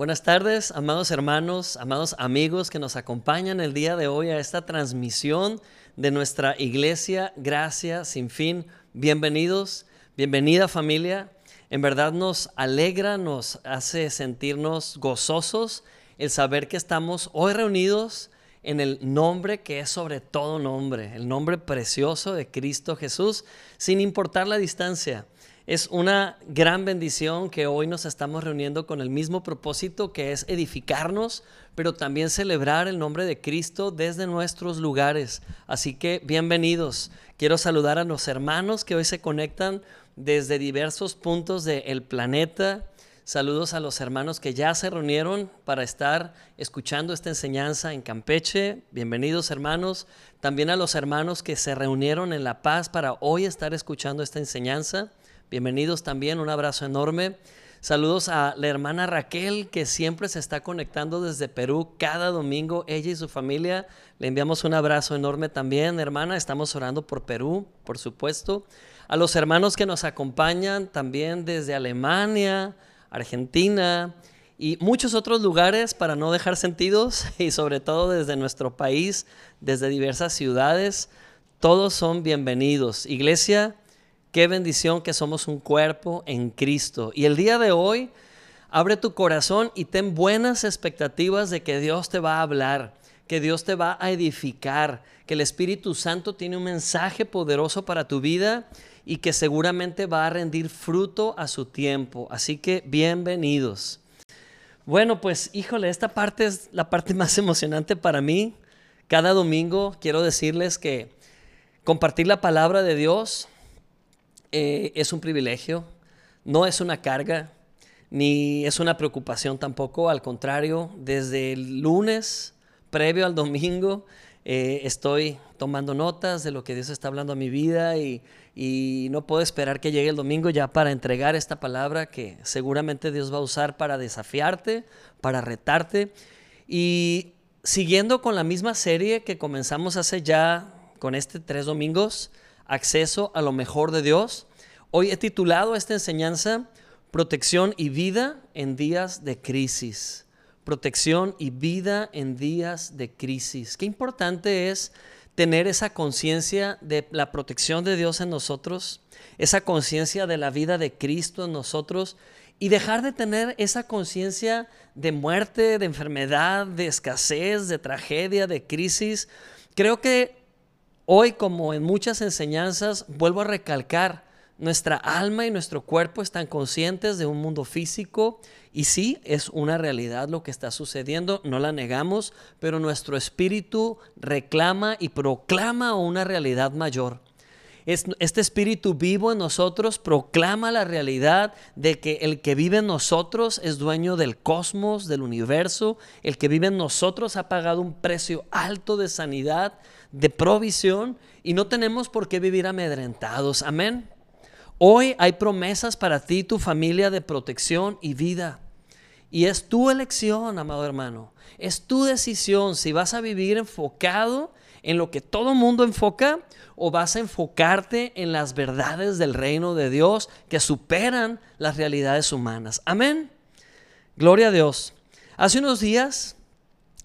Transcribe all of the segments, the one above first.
Buenas tardes, amados hermanos, amados amigos que nos acompañan el día de hoy a esta transmisión de nuestra iglesia Gracia sin fin. Bienvenidos, bienvenida familia. En verdad nos alegra, nos hace sentirnos gozosos el saber que estamos hoy reunidos en el nombre que es sobre todo nombre, el nombre precioso de Cristo Jesús, sin importar la distancia. Es una gran bendición que hoy nos estamos reuniendo con el mismo propósito que es edificarnos, pero también celebrar el nombre de Cristo desde nuestros lugares. Así que bienvenidos. Quiero saludar a los hermanos que hoy se conectan desde diversos puntos del planeta. Saludos a los hermanos que ya se reunieron para estar escuchando esta enseñanza en Campeche. Bienvenidos hermanos. También a los hermanos que se reunieron en La Paz para hoy estar escuchando esta enseñanza. Bienvenidos también, un abrazo enorme. Saludos a la hermana Raquel que siempre se está conectando desde Perú cada domingo, ella y su familia. Le enviamos un abrazo enorme también, hermana. Estamos orando por Perú, por supuesto. A los hermanos que nos acompañan también desde Alemania, Argentina y muchos otros lugares para no dejar sentidos y sobre todo desde nuestro país, desde diversas ciudades. Todos son bienvenidos. Iglesia, Qué bendición que somos un cuerpo en Cristo. Y el día de hoy, abre tu corazón y ten buenas expectativas de que Dios te va a hablar, que Dios te va a edificar, que el Espíritu Santo tiene un mensaje poderoso para tu vida y que seguramente va a rendir fruto a su tiempo. Así que bienvenidos. Bueno, pues híjole, esta parte es la parte más emocionante para mí. Cada domingo quiero decirles que compartir la palabra de Dios eh, es un privilegio, no es una carga, ni es una preocupación tampoco, al contrario, desde el lunes previo al domingo eh, estoy tomando notas de lo que Dios está hablando a mi vida y, y, no puedo esperar que llegue el domingo ya para entregar esta palabra que seguramente Dios va a usar para desafiarte, para retarte. Y siguiendo con la misma serie que comenzamos hace ya con este tres domingos, acceso a lo mejor de Dios. Hoy he titulado esta enseñanza Protección y vida en días de crisis. Protección y vida en días de crisis. Qué importante es tener esa conciencia de la protección de Dios en nosotros, esa conciencia de la vida de Cristo en nosotros y dejar de tener esa conciencia de muerte, de enfermedad, de escasez, de tragedia, de crisis. Creo que Hoy, como en muchas enseñanzas, vuelvo a recalcar, nuestra alma y nuestro cuerpo están conscientes de un mundo físico y sí, es una realidad lo que está sucediendo, no la negamos, pero nuestro espíritu reclama y proclama una realidad mayor. Este espíritu vivo en nosotros proclama la realidad de que el que vive en nosotros es dueño del cosmos, del universo. El que vive en nosotros ha pagado un precio alto de sanidad, de provisión y no tenemos por qué vivir amedrentados. Amén. Hoy hay promesas para ti, tu familia, de protección y vida. Y es tu elección, amado hermano. Es tu decisión si vas a vivir enfocado en lo que todo mundo enfoca o vas a enfocarte en las verdades del reino de Dios que superan las realidades humanas. Amén. Gloria a Dios. Hace unos días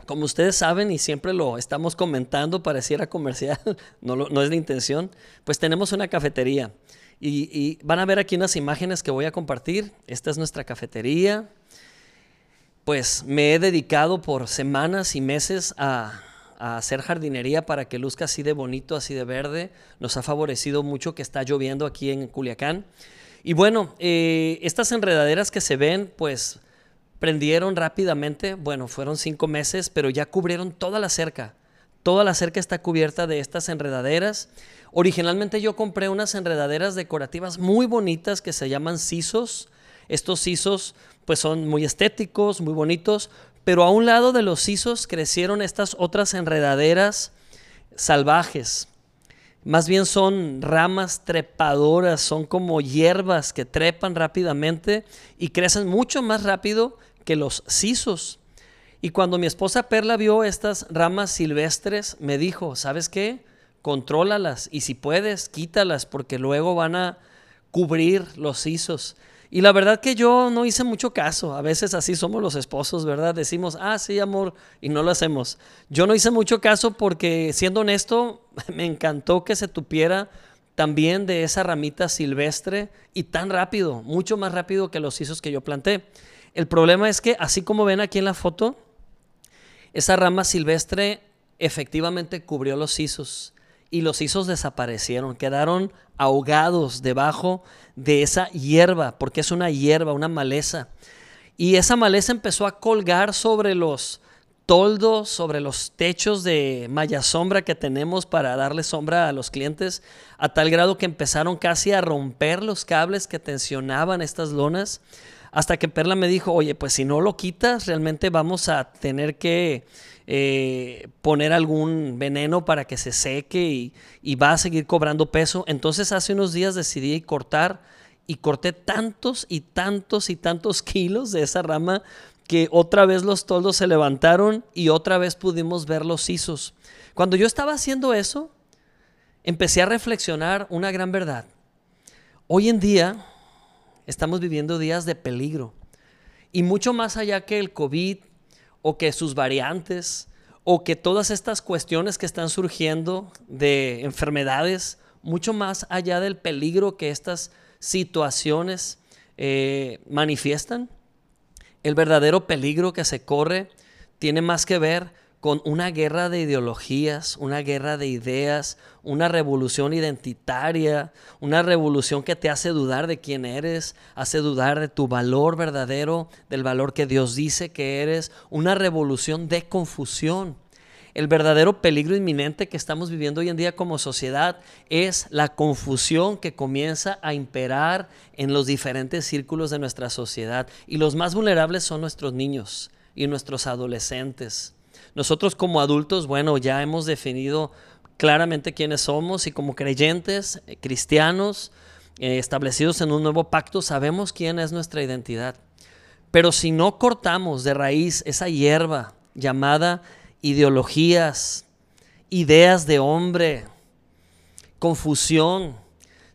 como ustedes saben y siempre lo estamos comentando, pareciera comercial, no, no es la intención, pues tenemos una cafetería. Y, van a ver aquí unas imágenes que voy a compartir. Esta es nuestra cafetería. Pues me he dedicado por semanas y meses a, hacer jardinería para que luzca así de bonito, así de verde. Nos ha favorecido mucho que está lloviendo aquí en Culiacán. Y bueno, eh, estas enredaderas que se ven, pues prendieron rápidamente, bueno, fueron cinco meses, pero ya cubrieron toda la cerca. Toda la cerca está cubierta de estas enredaderas. Originalmente yo compré unas enredaderas decorativas muy bonitas que se llaman sisos. Estos sisos pues son muy estéticos, muy bonitos, pero a un lado de los sisos crecieron estas otras enredaderas salvajes. Más bien son ramas trepadoras, son como hierbas que trepan rápidamente y crecen mucho más rápido que los sisos. Y cuando mi esposa Perla vio estas ramas silvestres, me dijo, ¿sabes qué? Contrólalas y si puedes, quítalas porque luego van a cubrir los sisos. Y la verdad que yo no hice mucho caso. A veces así somos los esposos, ¿verdad? Decimos, ah, sí, amor, y no lo hacemos. Yo no hice mucho caso porque, siendo honesto, me encantó que se tupiera también de esa ramita silvestre y tan rápido, mucho más rápido que los sisos que yo planté. El problema es que, así como ven aquí en la foto, esa rama silvestre efectivamente cubrió los sisos y los sisos desaparecieron, quedaron ahogados debajo de esa hierba, porque es una hierba, una maleza. Y esa maleza empezó a colgar sobre los toldos, sobre los techos de malla sombra que tenemos para darle sombra a los clientes, a tal grado que empezaron casi a romper los cables que tensionaban estas lonas, hasta que Perla me dijo, oye, pues si no lo quitas, realmente vamos a tener que eh, poner algún veneno para que se seque y, va a seguir cobrando peso. Entonces hace unos días decidí cortar y corté tantos y tantos y tantos kilos de esa rama que otra vez los toldos se levantaron y otra vez pudimos ver los sisos. Cuando yo estaba haciendo eso, empecé a reflexionar una gran verdad. Hoy en día estamos viviendo días de peligro. Y mucho más allá que el COVID o que sus variantes, o que todas estas cuestiones que están surgiendo de enfermedades, mucho más allá del peligro que estas situaciones eh, manifiestan, el verdadero peligro que se corre tiene más que ver con una guerra de ideologías, una guerra de ideas, una revolución identitaria, una revolución que te hace dudar de quién eres, hace dudar de tu valor verdadero, del valor que Dios dice que eres, una revolución de confusión. El verdadero peligro inminente que estamos viviendo hoy en día como sociedad es la confusión que comienza a imperar en los diferentes círculos de nuestra sociedad. Y los más vulnerables son nuestros niños y nuestros adolescentes. Nosotros como adultos, bueno, ya hemos definido claramente quiénes somos y como creyentes, eh, cristianos, eh, establecidos en un nuevo pacto, sabemos quién es nuestra identidad. Pero si no cortamos de raíz esa hierba llamada ideologías, ideas de hombre, confusión,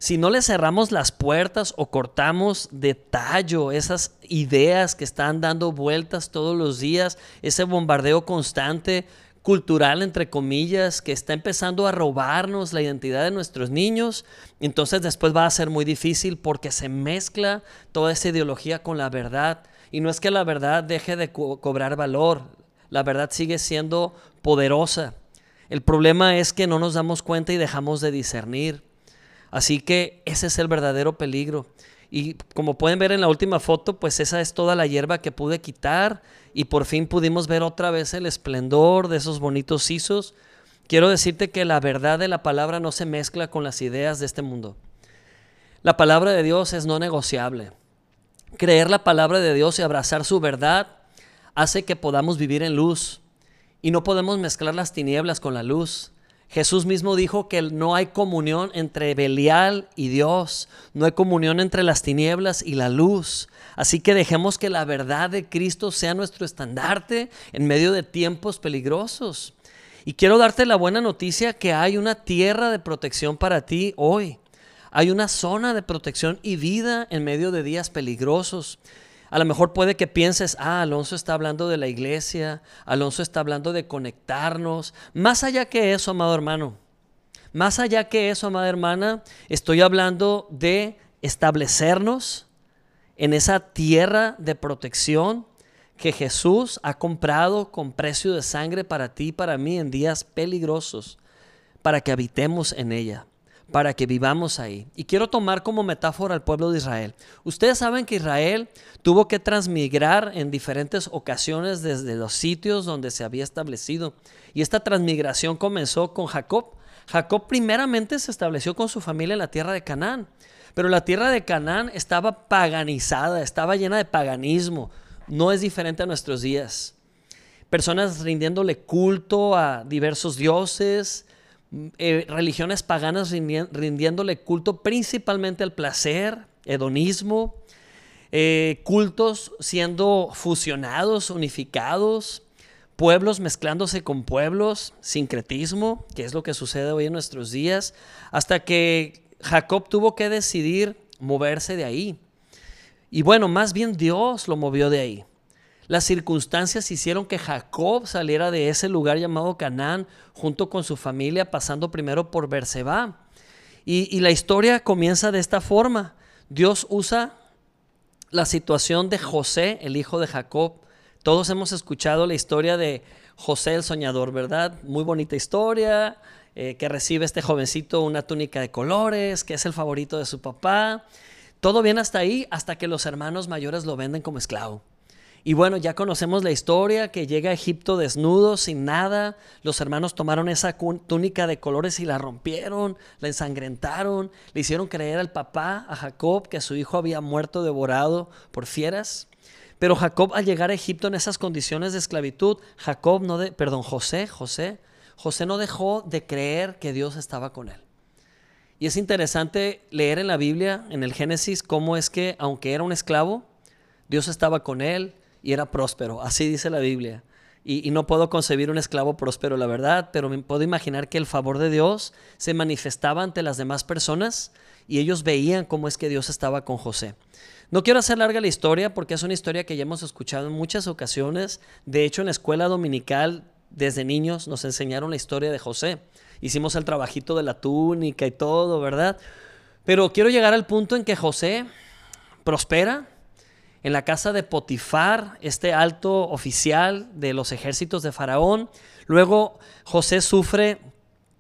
si no le cerramos las puertas o cortamos de tallo esas ideas que están dando vueltas todos los días, ese bombardeo constante cultural, entre comillas, que está empezando a robarnos la identidad de nuestros niños, entonces después va a ser muy difícil porque se mezcla toda esa ideología con la verdad. Y no es que la verdad deje de cobrar valor, la verdad sigue siendo poderosa. El problema es que no nos damos cuenta y dejamos de discernir. Así que ese es el verdadero peligro. Y como pueden ver en la última foto, pues esa es toda la hierba que pude quitar y por fin pudimos ver otra vez el esplendor de esos bonitos sisos. Quiero decirte que la verdad de la palabra no se mezcla con las ideas de este mundo. La palabra de Dios es no negociable. Creer la palabra de Dios y abrazar su verdad hace que podamos vivir en luz y no podemos mezclar las tinieblas con la luz. Jesús mismo dijo que no hay comunión entre Belial y Dios, no hay comunión entre las tinieblas y la luz. Así que dejemos que la verdad de Cristo sea nuestro estandarte en medio de tiempos peligrosos. Y quiero darte la buena noticia que hay una tierra de protección para ti hoy. Hay una zona de protección y vida en medio de días peligrosos. A lo mejor puede que pienses, ah, Alonso está hablando de la iglesia, Alonso está hablando de conectarnos. Más allá que eso, amado hermano, más allá que eso, amada hermana, estoy hablando de establecernos en esa tierra de protección que Jesús ha comprado con precio de sangre para ti y para mí en días peligrosos, para que habitemos en ella para que vivamos ahí. Y quiero tomar como metáfora al pueblo de Israel. Ustedes saben que Israel tuvo que transmigrar en diferentes ocasiones desde los sitios donde se había establecido. Y esta transmigración comenzó con Jacob. Jacob primeramente se estableció con su familia en la tierra de Canaán. Pero la tierra de Canaán estaba paganizada, estaba llena de paganismo. No es diferente a nuestros días. Personas rindiéndole culto a diversos dioses, eh, religiones paganas rindiéndole culto principalmente al placer, hedonismo, eh, cultos siendo fusionados, unificados, pueblos mezclándose con pueblos, sincretismo, que es lo que sucede hoy en nuestros días, hasta que Jacob tuvo que decidir moverse de ahí. Y bueno, más bien Dios lo movió de ahí. Las circunstancias hicieron que Jacob saliera de ese lugar llamado Canaán junto con su familia, pasando primero por Berseba. Y, la historia comienza de esta forma. Dios usa la situación de José, el hijo de Jacob. Todos hemos escuchado la historia de José el soñador, ¿verdad? Muy bonita historia, eh, que recibe este jovencito una túnica de colores, que es el favorito de su papá. Todo bien hasta ahí, hasta que los hermanos mayores lo venden como esclavo. Y bueno, ya conocemos la historia, que llega a Egipto desnudo, sin nada. Los hermanos tomaron esa túnica de colores y la rompieron, la ensangrentaron, le hicieron creer al papá, a Jacob, que su hijo había muerto devorado por fieras. Pero Jacob al llegar a Egipto en esas condiciones de esclavitud, Jacob no de, perdón, José, José, José no dejó de creer que Dios estaba con él. Y es interesante leer en la Biblia, en el Génesis, cómo es que aunque era un esclavo, Dios estaba con él y era próspero. Así dice la Biblia. Y, no puedo concebir un esclavo próspero, la verdad, pero me puedo imaginar que el favor de Dios se manifestaba ante las demás personas y ellos veían cómo es que Dios estaba con José. No quiero hacer larga la historia porque es una historia que ya hemos escuchado en muchas ocasiones. De hecho, en la escuela dominical, desde niños, nos enseñaron la historia de José. Hicimos el trabajito de la túnica y todo, ¿verdad? Pero quiero llegar al punto en que José prospera en la casa de Potifar, este alto oficial de los ejércitos de Faraón. Luego José sufre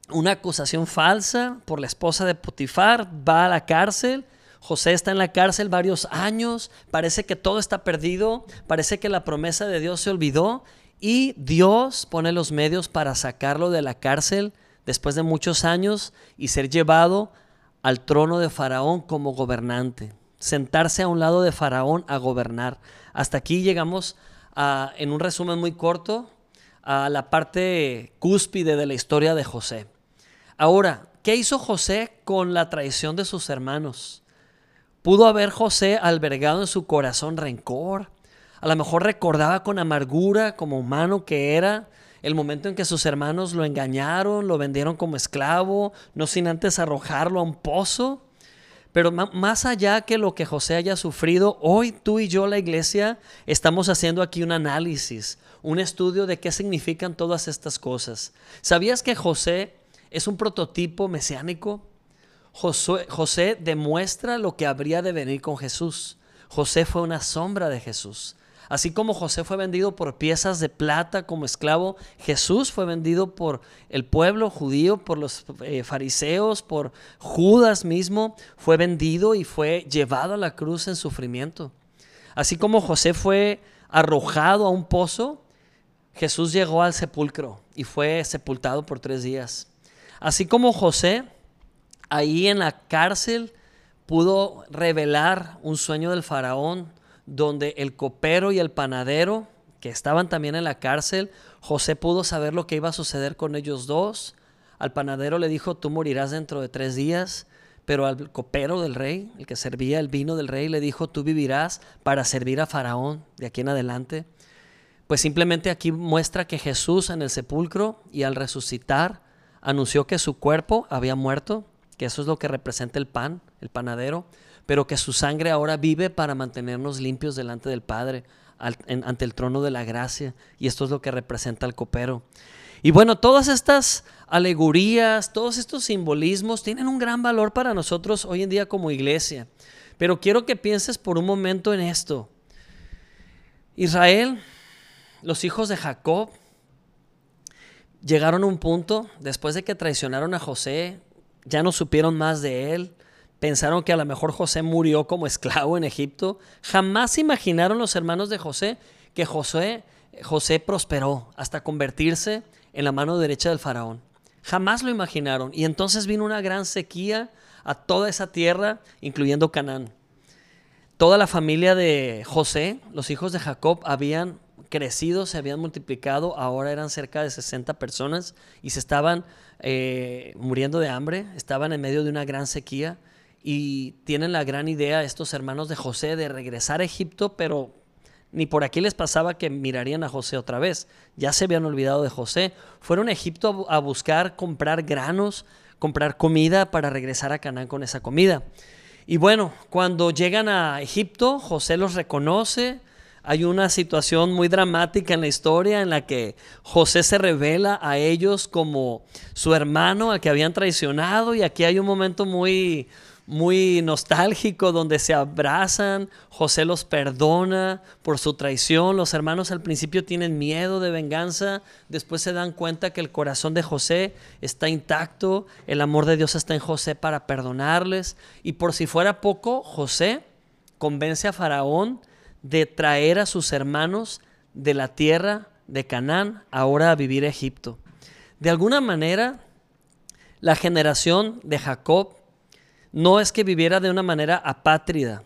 una acusación falsa por la esposa de Potifar, va a la cárcel José está en la cárcel varios años, parece que todo está perdido, parece que la promesa de Dios se olvidó y Dios pone los medios para sacarlo de la cárcel después de muchos años y ser llevado al trono de Faraón como gobernante, sentarse a un lado de Faraón a gobernar. Hasta aquí llegamos a, en un resumen muy corto a la parte cúspide de la historia de José. Ahora, ¿qué hizo José con la traición de sus hermanos? Pudo haber José albergado en su corazón rencor. A lo mejor recordaba con amargura, como humano que era, el momento en que sus hermanos lo engañaron, lo vendieron como esclavo, no sin antes arrojarlo a un pozo. Pero más allá que lo que José haya sufrido, hoy tú y yo, la iglesia, estamos haciendo aquí un análisis, un estudio de qué significan todas estas cosas. ¿Sabías que José es un prototipo mesiánico? José, demuestra lo que habría de venir con Jesús. José fue una sombra de Jesús. Así como José fue vendido por piezas de plata como esclavo, Jesús fue vendido por el pueblo judío, por los eh, fariseos, por Judas mismo, fue vendido y fue llevado a la cruz en sufrimiento. Así como José fue arrojado a un pozo, Jesús llegó al sepulcro y fue sepultado por tres días. Así como José ahí en la cárcel pudo revelar un sueño del faraón donde el copero y el panadero, que estaban también en la cárcel, José pudo saber lo que iba a suceder con ellos dos. Al panadero le dijo, tú morirás dentro de tres días, pero al copero del rey, el que servía el vino del rey, le dijo, tú vivirás para servir a Faraón de aquí en adelante. Pues simplemente aquí muestra que Jesús en el sepulcro y al resucitar anunció que su cuerpo había muerto que eso es lo que representa el pan, el panadero, pero que su sangre ahora vive para mantenernos limpios delante del Padre, ante el trono de la gracia, y esto es lo que representa el copero. Y bueno, todas estas alegorías, todos estos simbolismos tienen un gran valor para nosotros hoy en día como iglesia. Pero quiero que pienses por un momento en esto. Israel, los hijos de Jacob, llegaron a un punto, después de que traicionaron a José, ya no supieron más de él, pensaron que a lo mejor José murió como esclavo en Egipto. Jamás imaginaron los hermanos de José que José, José prosperó hasta convertirse en la mano derecha del faraón. Jamás lo imaginaron. Y entonces vino una gran sequía a toda esa tierra, incluyendo Canaán. Toda la familia de José, los hijos de Jacob, habían crecido, se habían multiplicado, ahora eran cerca de 60 personas y se estaban eh, muriendo de hambre, estaban en medio de una gran sequía y tienen la gran idea estos hermanos de José de regresar a Egipto, pero ni por aquí les pasaba que mirarían a José otra vez. Ya se habían olvidado de José. Fueron a Egipto a buscar comprar granos, comprar comida para regresar a Canaán con esa comida. Y bueno, cuando llegan a Egipto, José los reconoce. Hay una situación muy dramática en la historia en la que José se revela a ellos como su hermano al que habían traicionado y aquí hay un momento muy muy nostálgico donde se abrazan, José los perdona por su traición, los hermanos al principio tienen miedo de venganza, después se dan cuenta que el corazón de José está intacto, el amor de Dios está en José para perdonarles y por si fuera poco, José convence a Faraón de traer a sus hermanos de la tierra de Canaán ahora a vivir a Egipto. De alguna manera, la generación de Jacob no es que viviera de una manera apátrida.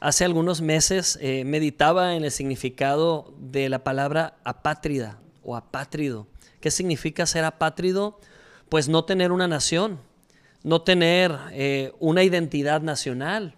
Hace algunos meses eh, meditaba en el significado de la palabra apátrida o apátrido. ¿Qué significa ser apátrido? Pues no tener una nación, no tener eh, una identidad nacional,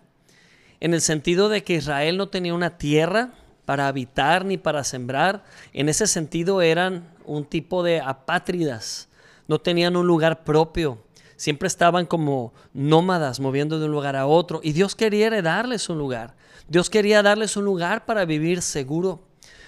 en el sentido de que Israel no tenía una tierra para habitar ni para sembrar. En ese sentido eran un tipo de apátridas, no tenían un lugar propio siempre estaban como nómadas moviendo de un lugar a otro y Dios quería darles un lugar. Dios quería darles un lugar para vivir seguro.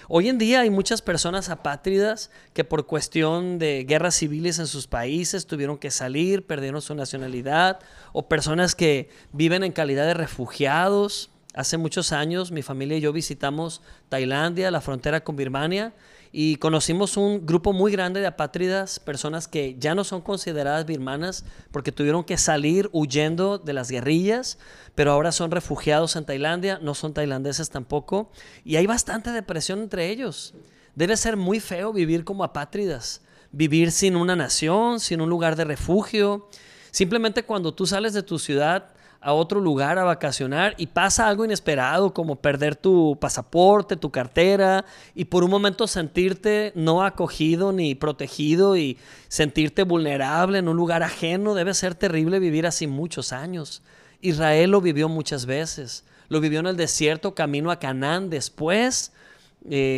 Hoy en día hay muchas personas apátridas que por cuestión de guerras civiles en sus países tuvieron que salir, perdieron su nacionalidad, o personas que viven en calidad de refugiados. Hace muchos años mi familia y yo visitamos Tailandia, la frontera con Birmania, y conocimos un grupo muy grande de apátridas, personas que ya no son consideradas birmanas porque tuvieron que salir huyendo de las guerrillas, pero ahora son refugiados en Tailandia, no son tailandeses tampoco, y hay bastante depresión entre ellos. Debe ser muy feo vivir como apátridas, vivir sin una nación, sin un lugar de refugio. Simplemente cuando tú sales de tu ciudad, a otro lugar a vacacionar y pasa algo inesperado como perder tu pasaporte, tu cartera y por un momento sentirte no acogido ni protegido y sentirte vulnerable en un lugar ajeno debe ser terrible vivir así muchos años. Israel lo vivió muchas veces, lo vivió en el desierto camino a Canaán después,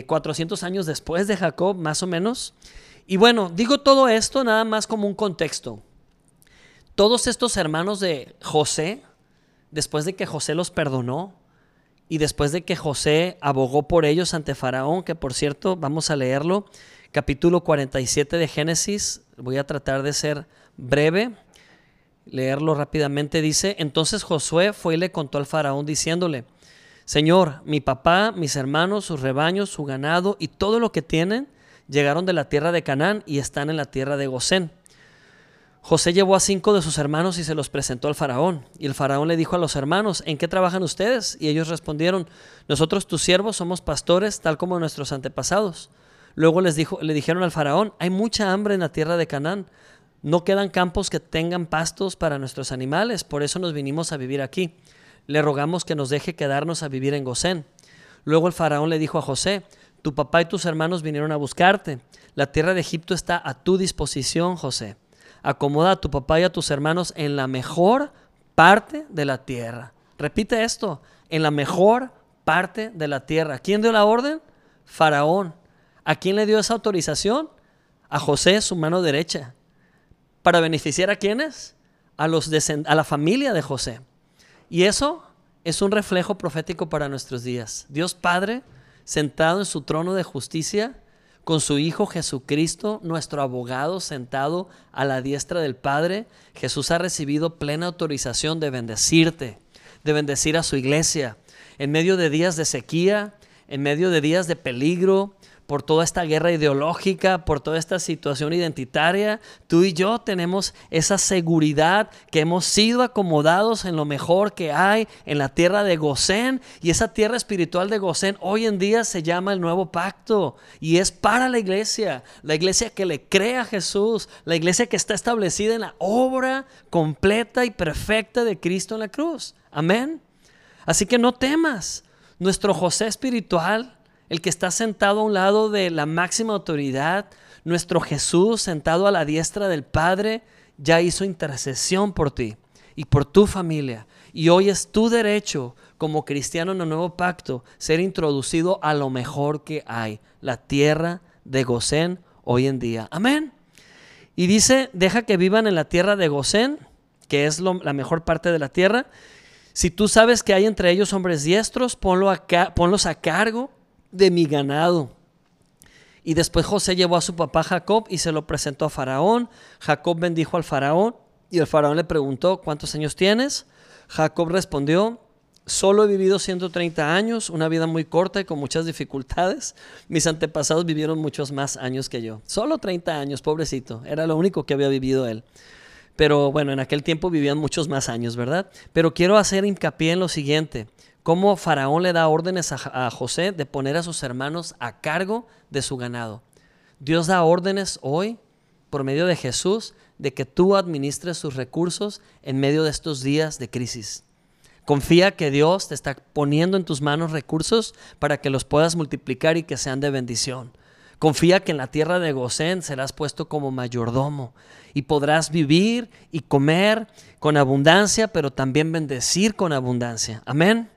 400 eh, años después de Jacob más o menos. Y bueno, digo todo esto nada más como un contexto. Todos estos hermanos de José, después de que José los perdonó y después de que José abogó por ellos ante Faraón, que por cierto, vamos a leerlo, capítulo 47 de Génesis, voy a tratar de ser breve, leerlo rápidamente, dice, entonces Josué fue y le contó al Faraón diciéndole, Señor, mi papá, mis hermanos, sus rebaños, su ganado y todo lo que tienen llegaron de la tierra de Canaán y están en la tierra de Gosén. José llevó a cinco de sus hermanos y se los presentó al faraón. Y el faraón le dijo a los hermanos, ¿en qué trabajan ustedes? Y ellos respondieron, nosotros tus siervos somos pastores tal como nuestros antepasados. Luego les dijo, le dijeron al faraón, hay mucha hambre en la tierra de Canaán. No quedan campos que tengan pastos para nuestros animales, por eso nos vinimos a vivir aquí. Le rogamos que nos deje quedarnos a vivir en Gosén. Luego el faraón le dijo a José, tu papá y tus hermanos vinieron a buscarte. La tierra de Egipto está a tu disposición, José acomoda a tu papá y a tus hermanos en la mejor parte de la tierra. Repite esto, en la mejor parte de la tierra. ¿Quién dio la orden? Faraón. ¿A quién le dio esa autorización? A José, su mano derecha. ¿Para beneficiar a quiénes? A, los a la familia de José. Y eso es un reflejo profético para nuestros días. Dios Padre, sentado en su trono de justicia, con su Hijo Jesucristo, nuestro abogado sentado a la diestra del Padre, Jesús ha recibido plena autorización de bendecirte, de bendecir a su iglesia. En medio de días de sequía, en medio de días de peligro, por toda esta guerra ideológica, por toda esta situación identitaria, tú y yo tenemos esa seguridad que hemos sido acomodados en lo mejor que hay en la tierra de Gosén y esa tierra espiritual de Gosén hoy en día se llama el nuevo pacto y es para la iglesia, la iglesia que le cree a Jesús, la iglesia que está establecida en la obra completa y perfecta de Cristo en la cruz. Amén. Así que no temas. Nuestro José espiritual el que está sentado a un lado de la máxima autoridad, nuestro Jesús sentado a la diestra del Padre, ya hizo intercesión por ti y por tu familia. Y hoy es tu derecho como cristiano en el nuevo pacto ser introducido a lo mejor que hay, la tierra de Gosén hoy en día. Amén. Y dice, deja que vivan en la tierra de Gosén, que es la mejor parte de la tierra, Si tú sabes que hay entre ellos hombres diestros, ponlo ponlos a cargo de mi ganado. Y después José llevó a su papá Jacob y se lo presentó a Faraón. Jacob bendijo al Faraón y el Faraón le preguntó, ¿cuántos años tienes? Jacob respondió, Solo he vivido 130 años, una vida muy corta y con muchas dificultades. Mis antepasados vivieron muchos más años que yo. Solo 30 años, pobrecito. Era lo único que había vivido él. Pero bueno, en aquel tiempo vivían muchos más años, ¿verdad? Pero quiero hacer hincapié en lo siguiente. Cómo Faraón le da órdenes a, José de poner a sus hermanos a cargo de su ganado. Dios da órdenes hoy, por medio de Jesús, de que tú administres sus recursos en medio de estos días de crisis. Confía que Dios te está poniendo en tus manos recursos para que los puedas multiplicar y que sean de bendición. Confía que en la tierra de Gosén serás puesto como mayordomo y podrás vivir y comer con abundancia, pero también bendecir con abundancia. Amén.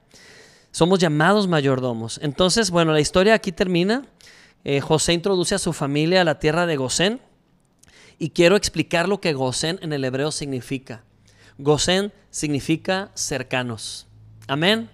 Somos llamados mayordomos. Entonces, bueno, la historia aquí termina. Eh, José introduce a su familia a la tierra de Gosén y quiero explicar lo que Gosén en el hebreo significa. Gosén significa cercanos. Amén.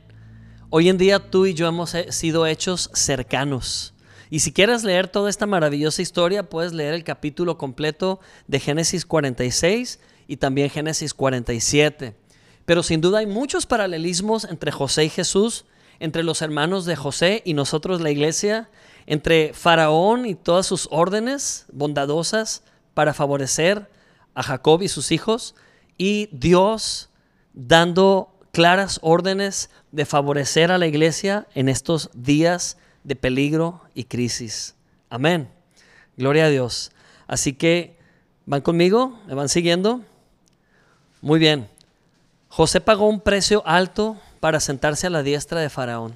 Hoy en día tú y yo hemos eh, sido hechos cercanos. Y si quieres leer toda esta maravillosa historia, puedes leer el capítulo completo de Génesis 46 y también Génesis 47. Pero sin duda hay muchos paralelismos entre José y Jesús, entre los hermanos de José y nosotros la iglesia, entre Faraón y todas sus órdenes bondadosas para favorecer a Jacob y sus hijos, y Dios dando claras órdenes de favorecer a la iglesia en estos días de peligro y crisis. Amén. Gloria a Dios. Así que, ¿van conmigo? ¿Me van siguiendo? Muy bien. José pagó un precio alto para sentarse a la diestra de Faraón.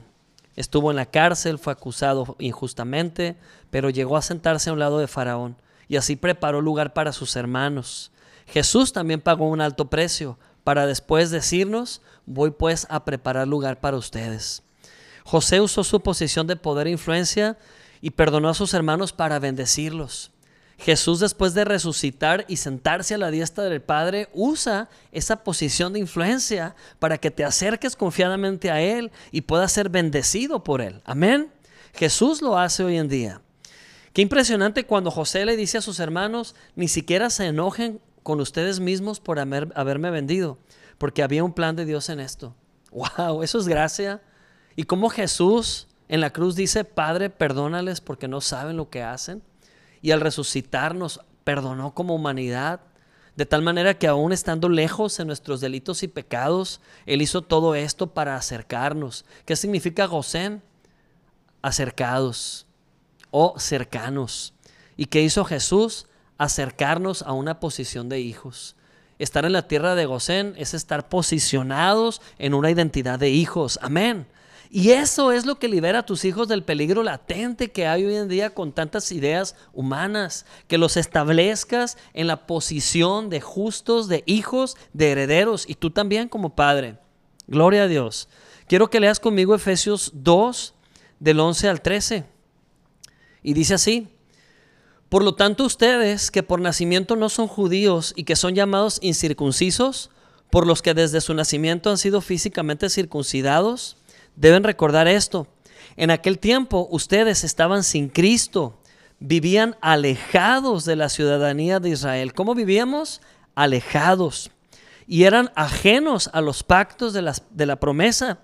Estuvo en la cárcel, fue acusado injustamente, pero llegó a sentarse a un lado de Faraón y así preparó lugar para sus hermanos. Jesús también pagó un alto precio para después decirnos, voy pues a preparar lugar para ustedes. José usó su posición de poder e influencia y perdonó a sus hermanos para bendecirlos. Jesús después de resucitar y sentarse a la diestra del Padre, usa esa posición de influencia para que te acerques confiadamente a Él y puedas ser bendecido por Él. Amén. Jesús lo hace hoy en día. Qué impresionante cuando José le dice a sus hermanos, ni siquiera se enojen con ustedes mismos por haberme vendido, porque había un plan de Dios en esto. ¡Wow! Eso es gracia. Y como Jesús en la cruz dice, Padre, perdónales porque no saben lo que hacen. Y al resucitarnos, perdonó como humanidad. De tal manera que aún estando lejos en nuestros delitos y pecados, Él hizo todo esto para acercarnos. ¿Qué significa Gosén? Acercados o cercanos. ¿Y qué hizo Jesús? acercarnos a una posición de hijos. Estar en la tierra de Gosén es estar posicionados en una identidad de hijos. Amén. Y eso es lo que libera a tus hijos del peligro latente que hay hoy en día con tantas ideas humanas, que los establezcas en la posición de justos, de hijos, de herederos, y tú también como padre. Gloria a Dios. Quiero que leas conmigo Efesios 2, del 11 al 13. Y dice así, por lo tanto, ustedes que por nacimiento no son judíos y que son llamados incircuncisos, por los que desde su nacimiento han sido físicamente circuncidados, deben recordar esto. En aquel tiempo ustedes estaban sin Cristo, vivían alejados de la ciudadanía de Israel. ¿Cómo vivíamos? Alejados. Y eran ajenos a los pactos de la, de la promesa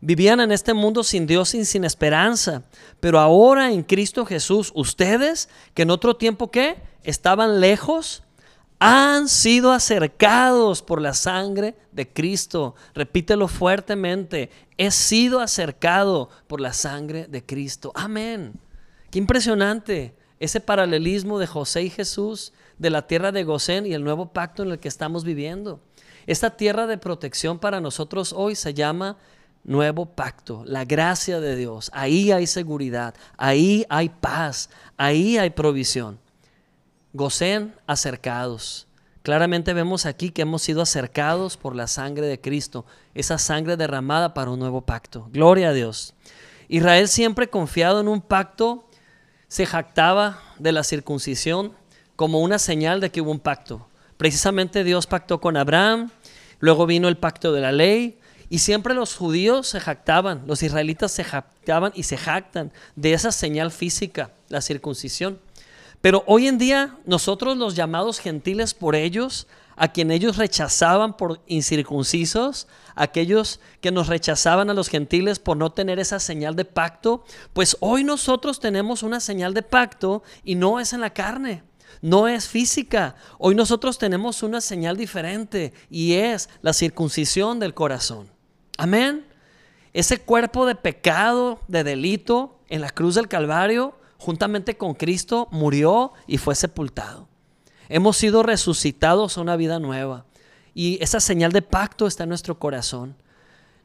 Vivían en este mundo sin Dios y sin esperanza. Pero ahora en Cristo Jesús, ustedes que en otro tiempo ¿qué? Estaban lejos, han sido acercados por la sangre de Cristo. Repítelo fuertemente. He sido acercado por la sangre de Cristo. Amén. Qué impresionante ese paralelismo de José y Jesús, de la tierra de Gosén y el nuevo pacto en el que estamos viviendo. Esta tierra de protección para nosotros hoy se llama nuevo pacto, la gracia de Dios. Ahí hay seguridad, ahí hay paz, ahí hay provisión. Gocen acercados. Claramente vemos aquí que hemos sido acercados por la sangre de Cristo, esa sangre derramada para un nuevo pacto. Gloria a Dios. Israel siempre confiado en un pacto, se jactaba de la circuncisión como una señal de que hubo un pacto. Precisamente Dios pactó con Abraham, luego vino el pacto de la ley, Y siempre los judíos se jactaban, los israelitas se jactaban y se jactan de esa señal física, la circuncisión. Pero hoy en día nosotros los llamados gentiles por ellos, a quien ellos rechazaban por incircuncisos, aquellos que nos rechazaban a los gentiles por no tener esa señal de pacto, pues hoy nosotros tenemos una señal de pacto y no es en la carne, no es física. Hoy nosotros tenemos una señal diferente y es la circuncisión del corazón. Amén. Ese cuerpo de pecado, de delito en la cruz del Calvario, juntamente con Cristo, murió y fue sepultado. Hemos sido resucitados a una vida nueva. Y esa señal de pacto está en nuestro corazón.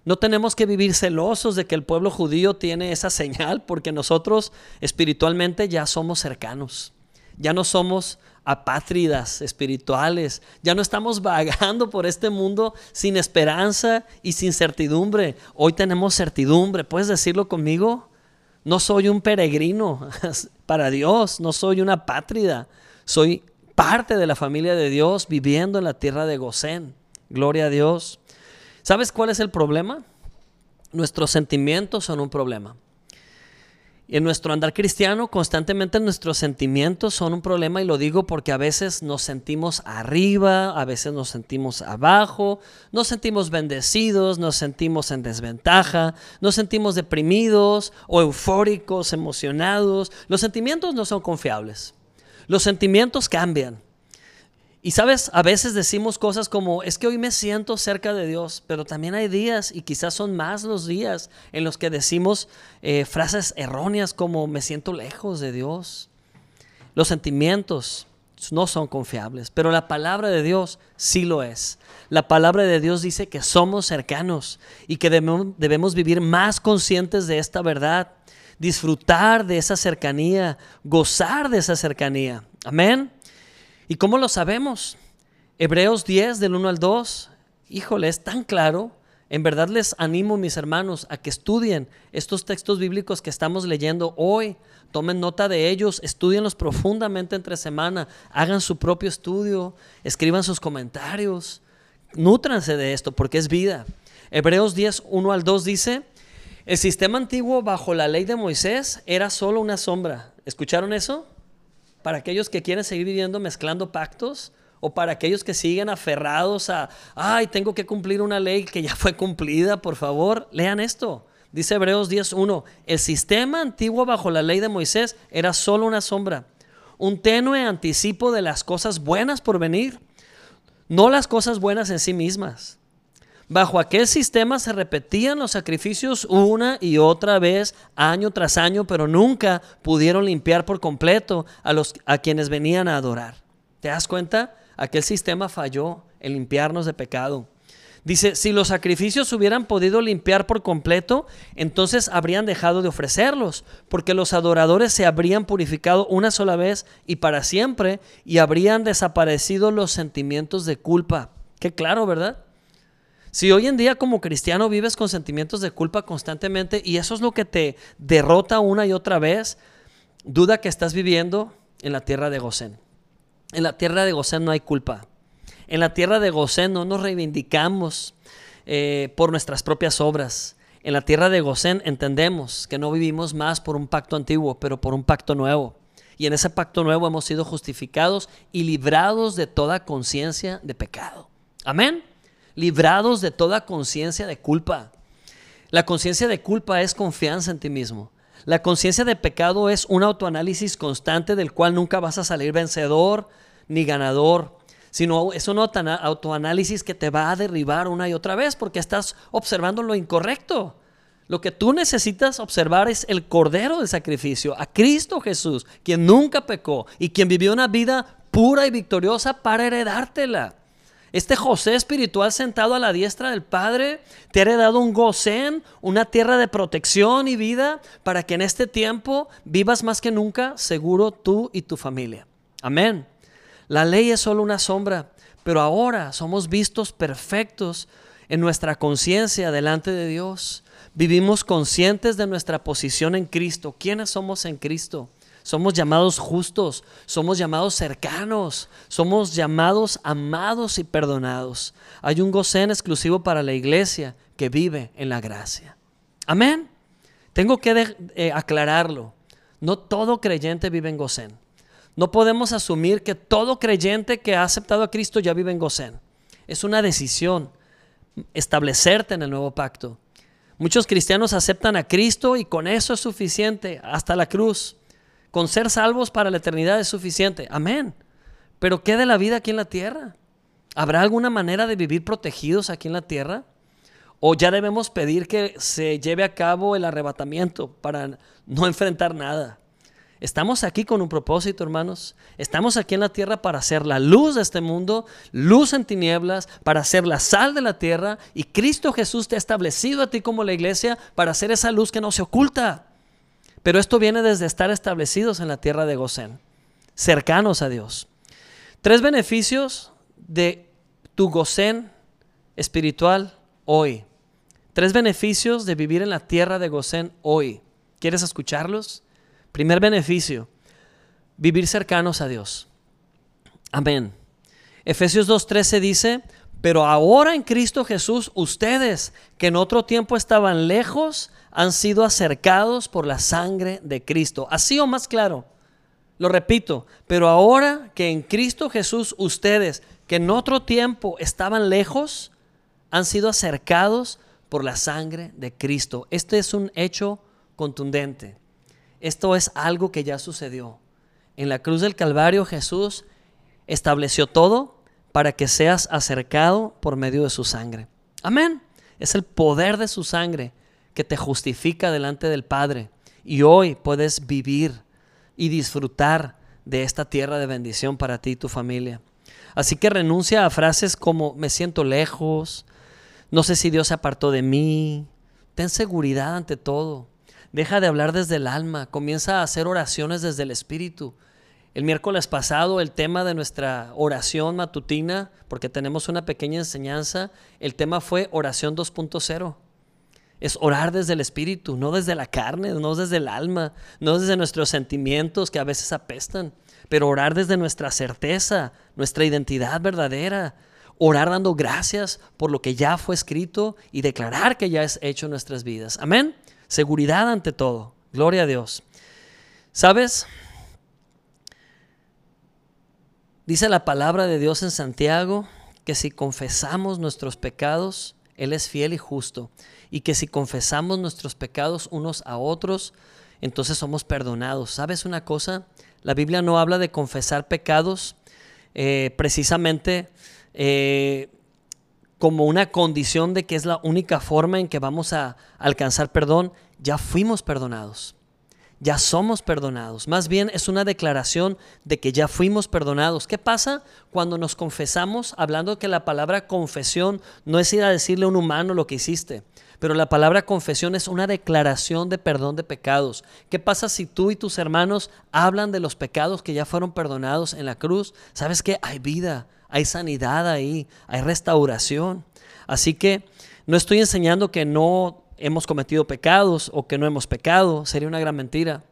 No tenemos que vivir celosos de que el pueblo judío tiene esa señal, porque nosotros espiritualmente ya somos cercanos. Ya no somos apátridas espirituales. Ya no estamos vagando por este mundo sin esperanza y sin certidumbre. Hoy tenemos certidumbre. ¿Puedes decirlo conmigo? No soy un peregrino para Dios, no soy una apátrida. Soy parte de la familia de Dios viviendo en la tierra de Gosén. Gloria a Dios. ¿Sabes cuál es el problema? Nuestros sentimientos son un problema. En nuestro andar cristiano, constantemente nuestros sentimientos son un problema y lo digo porque a veces nos sentimos arriba, a veces nos sentimos abajo, nos sentimos bendecidos, nos sentimos en desventaja, nos sentimos deprimidos o eufóricos, emocionados. Los sentimientos no son confiables. Los sentimientos cambian. Y sabes, a veces decimos cosas como, es que hoy me siento cerca de Dios, pero también hay días, y quizás son más los días, en los que decimos eh, frases erróneas como, me siento lejos de Dios. Los sentimientos no son confiables, pero la palabra de Dios sí lo es. La palabra de Dios dice que somos cercanos y que debemos vivir más conscientes de esta verdad disfrutar de esa cercanía, gozar de esa cercanía. Amén. ¿Y cómo lo sabemos? Hebreos 10 del 1 al 2. Híjole, es tan claro. En verdad les animo, mis hermanos, a que estudien estos textos bíblicos que estamos leyendo hoy. Tomen nota de ellos, estudienlos profundamente entre semana, hagan su propio estudio, escriban sus comentarios, nútranse de esto porque es vida. Hebreos 10, 1 al 2 dice, el sistema antiguo bajo la ley de Moisés era solo una sombra. ¿Escucharon eso? Para aquellos que quieren seguir viviendo mezclando pactos o para aquellos que siguen aferrados a, ay, tengo que cumplir una ley que ya fue cumplida, por favor, lean esto. Dice Hebreos 10.1, el sistema antiguo bajo la ley de Moisés era solo una sombra, un tenue anticipo de las cosas buenas por venir, no las cosas buenas en sí mismas. Bajo aquel sistema se repetían los sacrificios una y otra vez, año tras año, pero nunca pudieron limpiar por completo a, los, a quienes venían a adorar. ¿Te das cuenta? Aquel sistema falló en limpiarnos de pecado. Dice, si los sacrificios hubieran podido limpiar por completo, entonces habrían dejado de ofrecerlos, porque los adoradores se habrían purificado una sola vez y para siempre, y habrían desaparecido los sentimientos de culpa. Qué claro, ¿verdad? Si hoy en día como cristiano vives con sentimientos de culpa constantemente y eso es lo que te derrota una y otra vez, duda que estás viviendo en la tierra de Gosén. En la tierra de Gosén no hay culpa. En la tierra de Gosén no nos reivindicamos eh, por nuestras propias obras. En la tierra de Gosén entendemos que no vivimos más por un pacto antiguo, pero por un pacto nuevo. Y en ese pacto nuevo hemos sido justificados y librados de toda conciencia de pecado. Amén librados de toda conciencia de culpa. La conciencia de culpa es confianza en ti mismo. La conciencia de pecado es un autoanálisis constante del cual nunca vas a salir vencedor ni ganador, sino es un autoanálisis que te va a derribar una y otra vez porque estás observando lo incorrecto. Lo que tú necesitas observar es el cordero del sacrificio, a Cristo Jesús, quien nunca pecó y quien vivió una vida pura y victoriosa para heredártela. Este José espiritual sentado a la diestra del Padre te ha heredado un gocén, una tierra de protección y vida para que en este tiempo vivas más que nunca seguro tú y tu familia. Amén. La ley es solo una sombra, pero ahora somos vistos perfectos en nuestra conciencia delante de Dios. Vivimos conscientes de nuestra posición en Cristo. ¿Quiénes somos en Cristo? Somos llamados justos, somos llamados cercanos, somos llamados amados y perdonados. Hay un gocén exclusivo para la iglesia que vive en la gracia. Amén. Tengo que eh, aclararlo. No todo creyente vive en Gosén. No podemos asumir que todo creyente que ha aceptado a Cristo ya vive en Gosén. Es una decisión establecerte en el nuevo pacto. Muchos cristianos aceptan a Cristo y con eso es suficiente hasta la cruz. Con ser salvos para la eternidad es suficiente. Amén. Pero ¿qué de la vida aquí en la tierra? ¿Habrá alguna manera de vivir protegidos aquí en la tierra? ¿O ya debemos pedir que se lleve a cabo el arrebatamiento para no enfrentar nada? Estamos aquí con un propósito, hermanos. Estamos aquí en la tierra para ser la luz de este mundo, luz en tinieblas, para ser la sal de la tierra. Y Cristo Jesús te ha establecido a ti como la iglesia para ser esa luz que no se oculta. Pero esto viene desde estar establecidos en la tierra de Gosén, cercanos a Dios. Tres beneficios de tu Gosén espiritual hoy. Tres beneficios de vivir en la tierra de Gosén hoy. ¿Quieres escucharlos? Primer beneficio, vivir cercanos a Dios. Amén. Efesios 2.13 dice, pero ahora en Cristo Jesús, ustedes que en otro tiempo estaban lejos, han sido acercados por la sangre de Cristo. Así o más claro, lo repito, pero ahora que en Cristo Jesús ustedes que en otro tiempo estaban lejos, han sido acercados por la sangre de Cristo. Este es un hecho contundente. Esto es algo que ya sucedió. En la cruz del Calvario Jesús estableció todo para que seas acercado por medio de su sangre. Amén. Es el poder de su sangre que te justifica delante del Padre. Y hoy puedes vivir y disfrutar de esta tierra de bendición para ti y tu familia. Así que renuncia a frases como me siento lejos, no sé si Dios se apartó de mí. Ten seguridad ante todo. Deja de hablar desde el alma, comienza a hacer oraciones desde el espíritu. El miércoles pasado el tema de nuestra oración matutina, porque tenemos una pequeña enseñanza, el tema fue oración 2.0. Es orar desde el espíritu, no desde la carne, no desde el alma, no desde nuestros sentimientos que a veces apestan, pero orar desde nuestra certeza, nuestra identidad verdadera. Orar dando gracias por lo que ya fue escrito y declarar que ya es hecho en nuestras vidas. Amén. Seguridad ante todo. Gloria a Dios. ¿Sabes? Dice la palabra de Dios en Santiago que si confesamos nuestros pecados, Él es fiel y justo. Y que si confesamos nuestros pecados unos a otros, entonces somos perdonados. ¿Sabes una cosa? La Biblia no habla de confesar pecados eh, precisamente eh, como una condición de que es la única forma en que vamos a alcanzar perdón, ya fuimos perdonados. Ya somos perdonados. Más bien es una declaración de que ya fuimos perdonados. ¿Qué pasa cuando nos confesamos? Hablando que la palabra confesión no es ir a decirle a un humano lo que hiciste, pero la palabra confesión es una declaración de perdón de pecados. ¿Qué pasa si tú y tus hermanos hablan de los pecados que ya fueron perdonados en la cruz? ¿Sabes que hay vida? hay sanidad ahí, hay restauración. Así que no estoy enseñando que no hemos cometido pecados o que no hemos pecado, sería una gran mentira.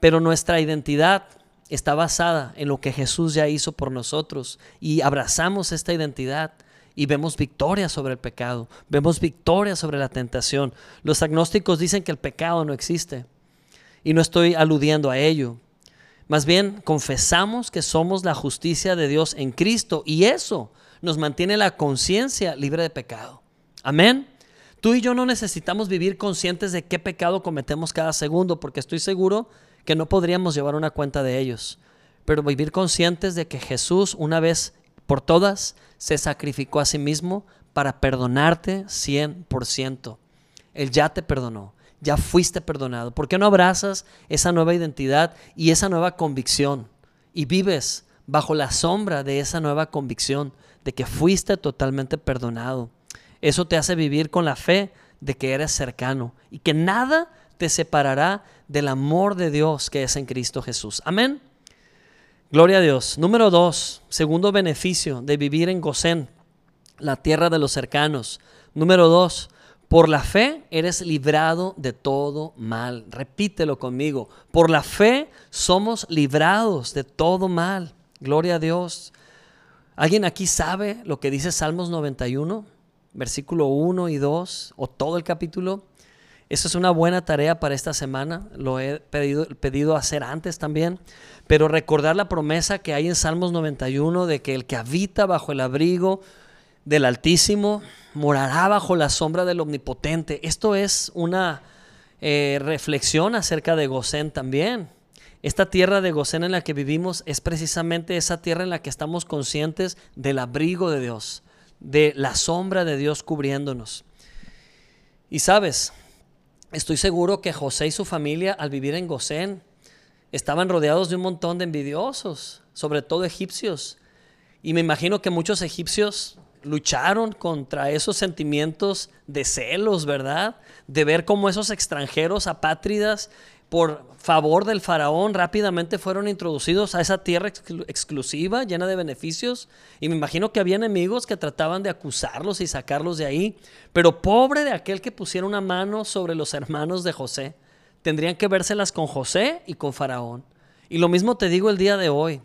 Pero nuestra identidad está basada en lo que Jesús ya hizo por nosotros y abrazamos esta identidad y vemos victoria sobre el pecado, vemos victoria sobre la tentación. Los agnósticos dicen que el pecado no existe y no estoy aludiendo a ello, más bien, confesamos que somos la justicia de Dios en Cristo y eso nos mantiene la conciencia libre de pecado. Amén. Tú y yo no necesitamos vivir conscientes de qué pecado cometemos cada segundo, porque estoy seguro que no podríamos llevar una cuenta de ellos. Pero vivir conscientes de que Jesús, una vez por todas, se sacrificó a sí mismo para perdonarte 100%. Él ya te perdonó ya fuiste perdonado? ¿Por qué no abrazas esa nueva identidad y esa nueva convicción y vives bajo la sombra de esa nueva convicción de que fuiste totalmente perdonado? Eso te hace vivir con la fe de que eres cercano y que nada te separará del amor de Dios que es en Cristo Jesús. Amén. Gloria a Dios. Número dos, segundo beneficio de vivir en Gosén, la tierra de los cercanos. Número dos, por la fe eres librado de todo mal. Repítelo conmigo. Por la fe somos librados de todo mal. Gloria a Dios. ¿Alguien aquí sabe lo que dice Salmos 91? Versículo 1 y 2, o todo el capítulo. Eso es una buena tarea para esta semana, lo he pedido, pedido hacer antes también, pero recordar la promesa que hay en Salmos 91 de que el que habita bajo el abrigo del Altísimo morará bajo la sombra del Omnipotente. Esto es una eh, reflexión acerca de Gosén también. Esta tierra de Gosén en la que vivimos es precisamente esa tierra en la que estamos conscientes del abrigo de Dios, de la sombra de Dios cubriéndonos. Y sabes, estoy seguro que José y su familia al vivir en Gosén estaban rodeados de un montón de envidiosos, sobre todo egipcios. Y me imagino que muchos egipcios lucharon contra esos sentimientos de celos, ¿verdad? De ver cómo esos extranjeros apátridas, por favor del faraón, rápidamente fueron introducidos a esa tierra exclusiva, llena de beneficios. Y me imagino que había enemigos que trataban de acusarlos y sacarlos de ahí. Pero pobre de aquel que pusiera una mano sobre los hermanos de José. Tendrían que vérselas con José y con faraón. Y lo mismo te digo el día de hoy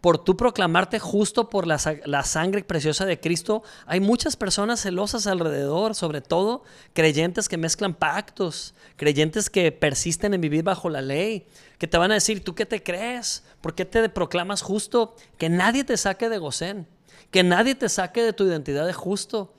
por tú proclamarte justo por la, sangre preciosa de Cristo, hay muchas personas celosas alrededor, sobre todo creyentes que mezclan pactos, creyentes que persisten en vivir bajo la ley, que te van a decir, ¿tú qué te crees? ¿Por qué te proclamas justo? Que nadie te saque de Gosén, que nadie te saque de tu identidad de justo,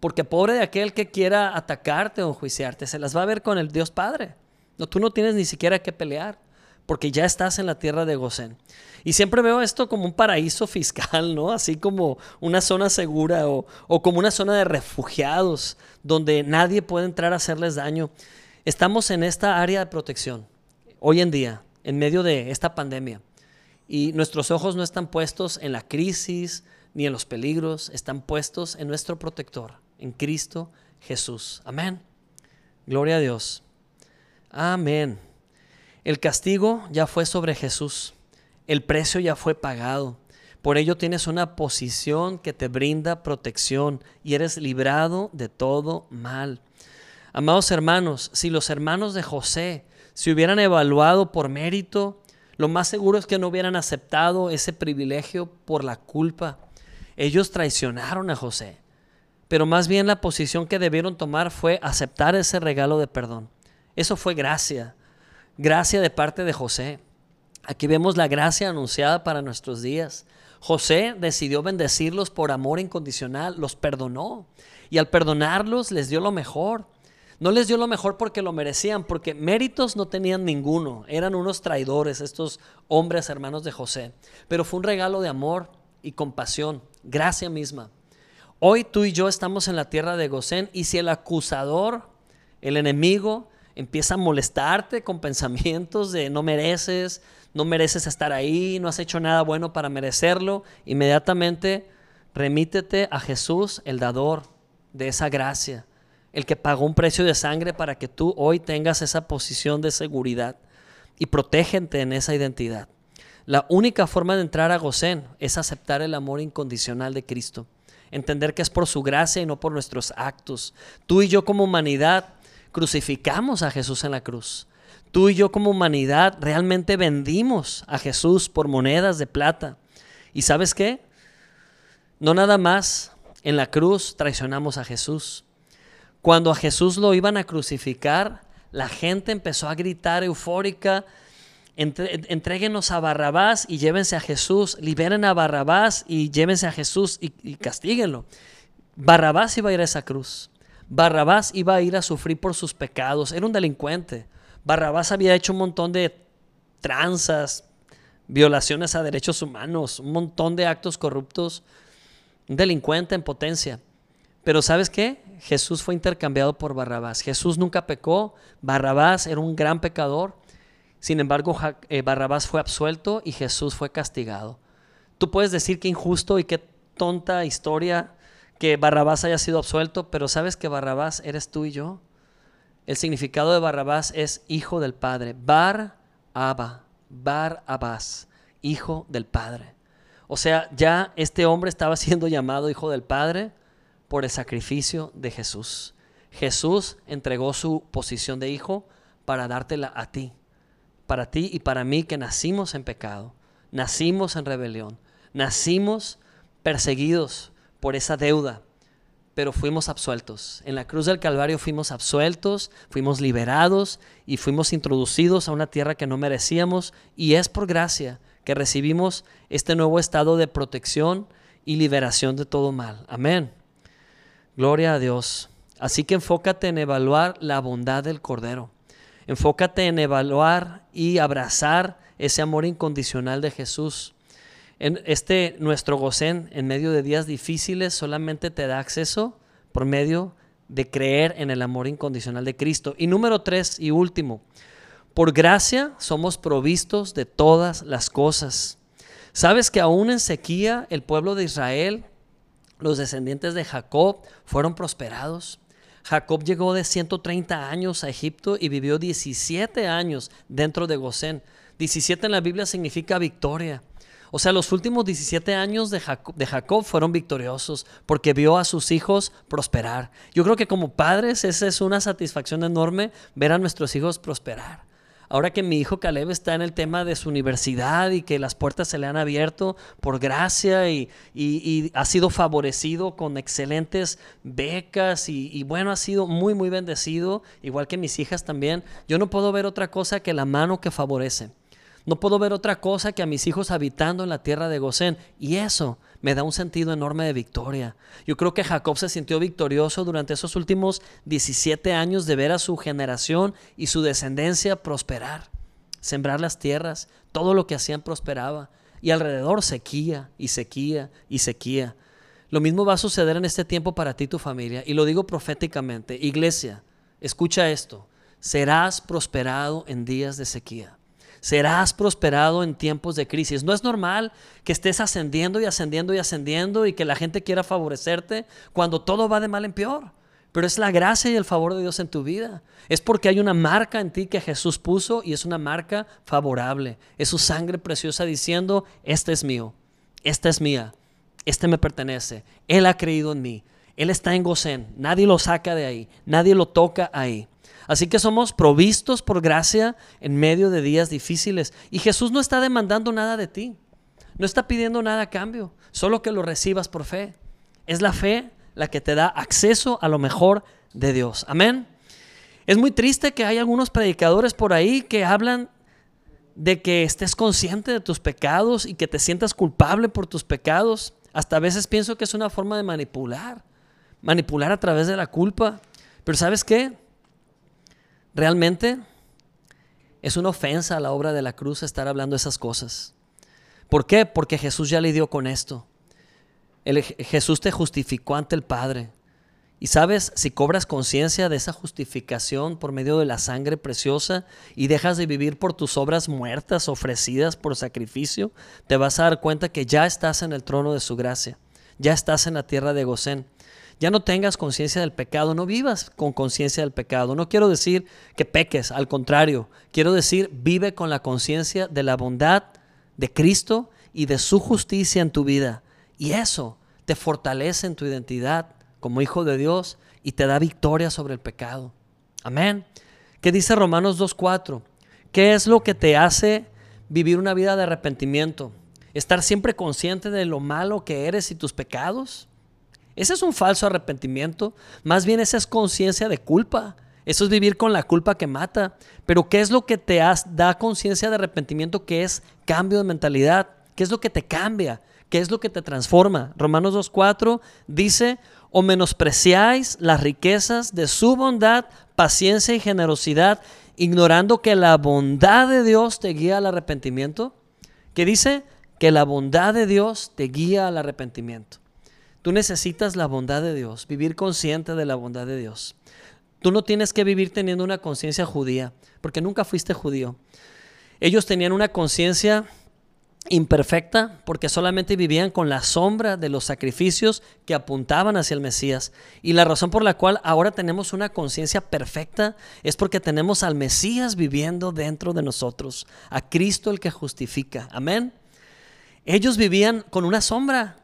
porque pobre de aquel que quiera atacarte o enjuiciarte, se las va a ver con el Dios Padre. No, tú no tienes ni siquiera que pelear porque ya estás en la tierra de Gosén. Y siempre veo esto como un paraíso fiscal, ¿no? Así como una zona segura o, como una zona de refugiados donde nadie puede entrar a hacerles daño. Estamos en esta área de protección hoy en día, en medio de esta pandemia. Y nuestros ojos no están puestos en la crisis ni en los peligros, están puestos en nuestro protector, en Cristo Jesús. Amén. Gloria a Dios. Amén. El castigo ya fue sobre Jesús. El precio ya fue pagado. Por ello tienes una posición que te brinda protección y eres librado de todo mal. Amados hermanos, si los hermanos de José se hubieran evaluado por mérito, lo más seguro es que no hubieran aceptado ese privilegio por la culpa. Ellos traicionaron a José, pero más bien la posición que debieron tomar fue aceptar ese regalo de perdón. Eso fue gracia gracia de parte de José. Aquí vemos la gracia anunciada para nuestros días. José decidió bendecirlos por amor incondicional, los perdonó y al perdonarlos les dio lo mejor. No les dio lo mejor porque lo merecían, porque méritos no tenían ninguno. Eran unos traidores estos hombres hermanos de José. Pero fue un regalo de amor y compasión, gracia misma. Hoy tú y yo estamos en la tierra de Gosén y si el acusador, el enemigo, empieza a molestarte con pensamientos de no mereces, no mereces estar ahí, no has hecho nada bueno para merecerlo, inmediatamente remítete a Jesús, el dador de esa gracia, el que pagó un precio de sangre para que tú hoy tengas esa posición de seguridad y protégente en esa identidad. La única forma de entrar a Gosén es aceptar el amor incondicional de Cristo, entender que es por su gracia y no por nuestros actos. Tú y yo como humanidad crucificamos a Jesús en la cruz. Tú y yo como humanidad realmente vendimos a Jesús por monedas de plata. ¿Y sabes qué? No nada más en la cruz traicionamos a Jesús. Cuando a Jesús lo iban a crucificar, la gente empezó a gritar eufórica, entréguenos a Barrabás y llévense a Jesús, liberen a Barrabás y llévense a Jesús y, y castíguenlo. Barrabás iba a ir a esa cruz. Barrabás iba a ir a sufrir por sus pecados, era un delincuente. Barrabás había hecho un montón de tranzas, violaciones a derechos humanos, un montón de actos corruptos, un delincuente en potencia. Pero ¿sabes qué? Jesús fue intercambiado por Barrabás. Jesús nunca pecó, Barrabás era un gran pecador. Sin embargo, eh, Barrabás fue absuelto y Jesús fue castigado. Tú puedes decir que injusto y qué tonta historia que Barrabás haya sido absuelto, pero sabes que Barrabás eres tú y yo. El significado de Barrabás es hijo del Padre. Bar Abba, Bar Abbas, hijo del Padre. O sea, ya este hombre estaba siendo llamado hijo del Padre por el sacrificio de Jesús. Jesús entregó su posición de hijo para dártela a ti, para ti y para mí que nacimos en pecado, nacimos en rebelión, nacimos perseguidos por esa deuda. pero fuimos absueltos. En la cruz del Calvario fuimos absueltos, fuimos liberados y fuimos introducidos a una tierra que no merecíamos y es por gracia que recibimos este nuevo estado de protección y liberación de todo mal. Amén. Gloria a Dios. Así que enfócate en evaluar la bondad del Cordero. Enfócate en evaluar y abrazar ese amor incondicional de Jesús. Este nuestro gocén en medio de días difíciles solamente te da acceso por medio de creer en el amor incondicional de Cristo. Y número tres y último, por gracia somos provistos de todas las cosas. ¿Sabes que aún en sequía el pueblo de Israel, los descendientes de Jacob, fueron prosperados? Jacob llegó de 130 años a Egipto y vivió 17 años dentro de Gosén. 17 en la Biblia significa victoria. O sea, los últimos 17 años de Jacob, fueron victoriosos porque vio a sus hijos prosperar. Yo creo que como padres esa es una satisfacción enorme ver a nuestros hijos prosperar. Ahora que mi hijo Caleb está en el tema de su universidad y que las puertas se le han abierto por gracia y, ha sido favorecido con excelentes becas y, y, bueno, ha sido muy, muy bendecido, igual que mis hijas también, yo no puedo ver otra cosa que la mano que favorece. No puedo ver otra cosa que a mis hijos habitando en la tierra de Gosén. Y eso me da un sentido enorme de victoria. Yo creo que Jacob se sintió victorioso durante esos últimos 17 años de ver a su generación y su descendencia prosperar, sembrar las tierras, todo lo que hacían prosperaba. Y alrededor sequía y sequía y sequía. Lo mismo va a suceder en este tiempo para ti y tu familia. Y lo digo proféticamente. Iglesia, escucha esto. Serás prosperado en días de sequía serás prosperado en tiempos de crisis. No es normal que estés ascendiendo y ascendiendo y ascendiendo y que la gente quiera favorecerte cuando todo va de mal en peor. Pero es la gracia y el favor de Dios en tu vida. Es porque hay una marca en ti que Jesús puso y es una marca favorable. Es su sangre preciosa diciendo, este es mío, esta es mía, este me pertenece. Él ha creído en mí. Él está en Gosén. Nadie lo saca de ahí. Nadie lo toca ahí. Así que somos provistos por gracia en medio de días difíciles. Y Jesús no está demandando nada de ti. No está pidiendo nada a cambio, solo que lo recibas por fe. Es la fe la que te da acceso a lo mejor de Dios. Amén. Es muy triste que hay algunos predicadores por ahí que hablan de que estés consciente de tus pecados y que te sientas culpable por tus pecados. Hasta a veces pienso que es una forma de manipular, manipular a través de la culpa. Pero ¿sabes qué? Realmente es una ofensa a la obra de la cruz estar hablando esas cosas. ¿Por qué? Porque Jesús ya lidió con esto. Jesús te justificó ante el Padre. Y sabes, si cobras conciencia de esa justificación por medio de la sangre preciosa y dejas de vivir por tus obras muertas ofrecidas por sacrificio, te vas a dar cuenta que ya estás en el trono de su gracia, ya estás en la tierra de Gosén. Ya no tengas conciencia del pecado, no vivas con conciencia del pecado. No quiero decir que peques, al contrario, quiero decir vive con la conciencia de la bondad de Cristo y de su justicia en tu vida. Y eso te fortalece en tu identidad como hijo de Dios y te da victoria sobre el pecado. Amén. ¿Qué dice Romanos 2.4? ¿Qué es lo que te hace vivir una vida de arrepentimiento? ¿Estar siempre consciente de lo malo que eres y tus pecados? Ese es un falso arrepentimiento. Más bien esa es conciencia de culpa. Eso es vivir con la culpa que mata. Pero ¿qué es lo que te da conciencia de arrepentimiento? ¿Qué es cambio de mentalidad? ¿Qué es lo que te cambia? ¿Qué es lo que te transforma? Romanos 2.4 dice, o menospreciáis las riquezas de su bondad, paciencia y generosidad, ignorando que la bondad de Dios te guía al arrepentimiento. ¿Qué dice? Que la bondad de Dios te guía al arrepentimiento. Tú necesitas la bondad de Dios, vivir consciente de la bondad de Dios. Tú no tienes que vivir teniendo una conciencia judía, porque nunca fuiste judío. Ellos tenían una conciencia imperfecta porque solamente vivían con la sombra de los sacrificios que apuntaban hacia el Mesías. Y la razón por la cual ahora tenemos una conciencia perfecta es porque tenemos al Mesías viviendo dentro de nosotros, a Cristo el que justifica. Amén. Ellos vivían con una sombra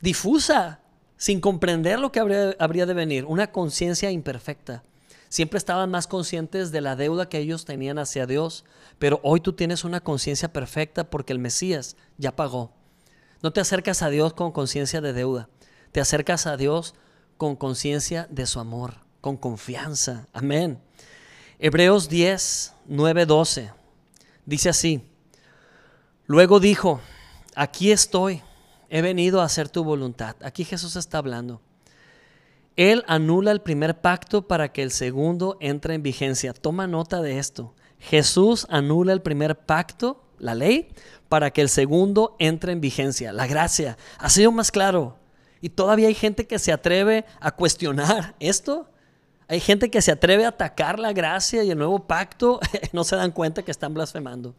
difusa, sin comprender lo que habría, de venir, una conciencia imperfecta. Siempre estaban más conscientes de la deuda que ellos tenían hacia Dios, pero hoy tú tienes una conciencia perfecta porque el Mesías ya pagó. No te acercas a Dios con conciencia de deuda, te acercas a Dios con conciencia de su amor, con confianza. Amén. Hebreos 10, 9, 12. Dice así. Luego dijo, aquí estoy, he venido a hacer tu voluntad. Aquí Jesús está hablando. Él anula el primer pacto para que el segundo entre en vigencia. Toma nota de esto. Jesús anula el primer pacto, la ley, para que el segundo entre en vigencia. La gracia. Ha sido más claro. Y todavía hay gente que se atreve a cuestionar esto. Hay gente que se atreve a atacar la gracia y el nuevo pacto. no se dan cuenta que están blasfemando.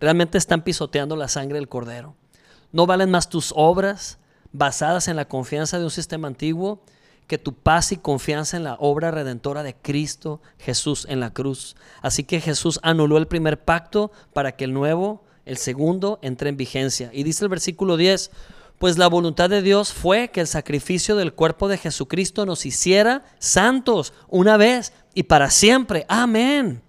Realmente están pisoteando la sangre del cordero. No valen más tus obras basadas en la confianza de un sistema antiguo que tu paz y confianza en la obra redentora de Cristo Jesús en la cruz. Así que Jesús anuló el primer pacto para que el nuevo, el segundo, entre en vigencia. Y dice el versículo 10, pues la voluntad de Dios fue que el sacrificio del cuerpo de Jesucristo nos hiciera santos una vez y para siempre. Amén.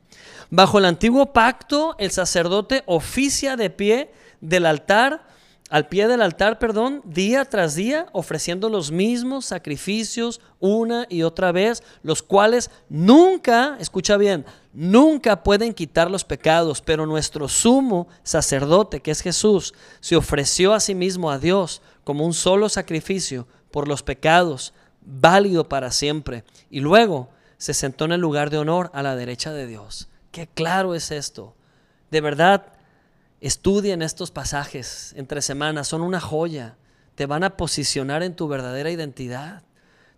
Bajo el antiguo pacto, el sacerdote oficia de pie del altar al pie del altar, perdón, día tras día, ofreciendo los mismos sacrificios una y otra vez, los cuales nunca, escucha bien, nunca pueden quitar los pecados, pero nuestro sumo sacerdote, que es Jesús, se ofreció a sí mismo a Dios como un solo sacrificio por los pecados, válido para siempre, y luego se sentó en el lugar de honor a la derecha de Dios. Qué claro es esto. De verdad, Estudien estos pasajes entre semanas, son una joya. Te van a posicionar en tu verdadera identidad.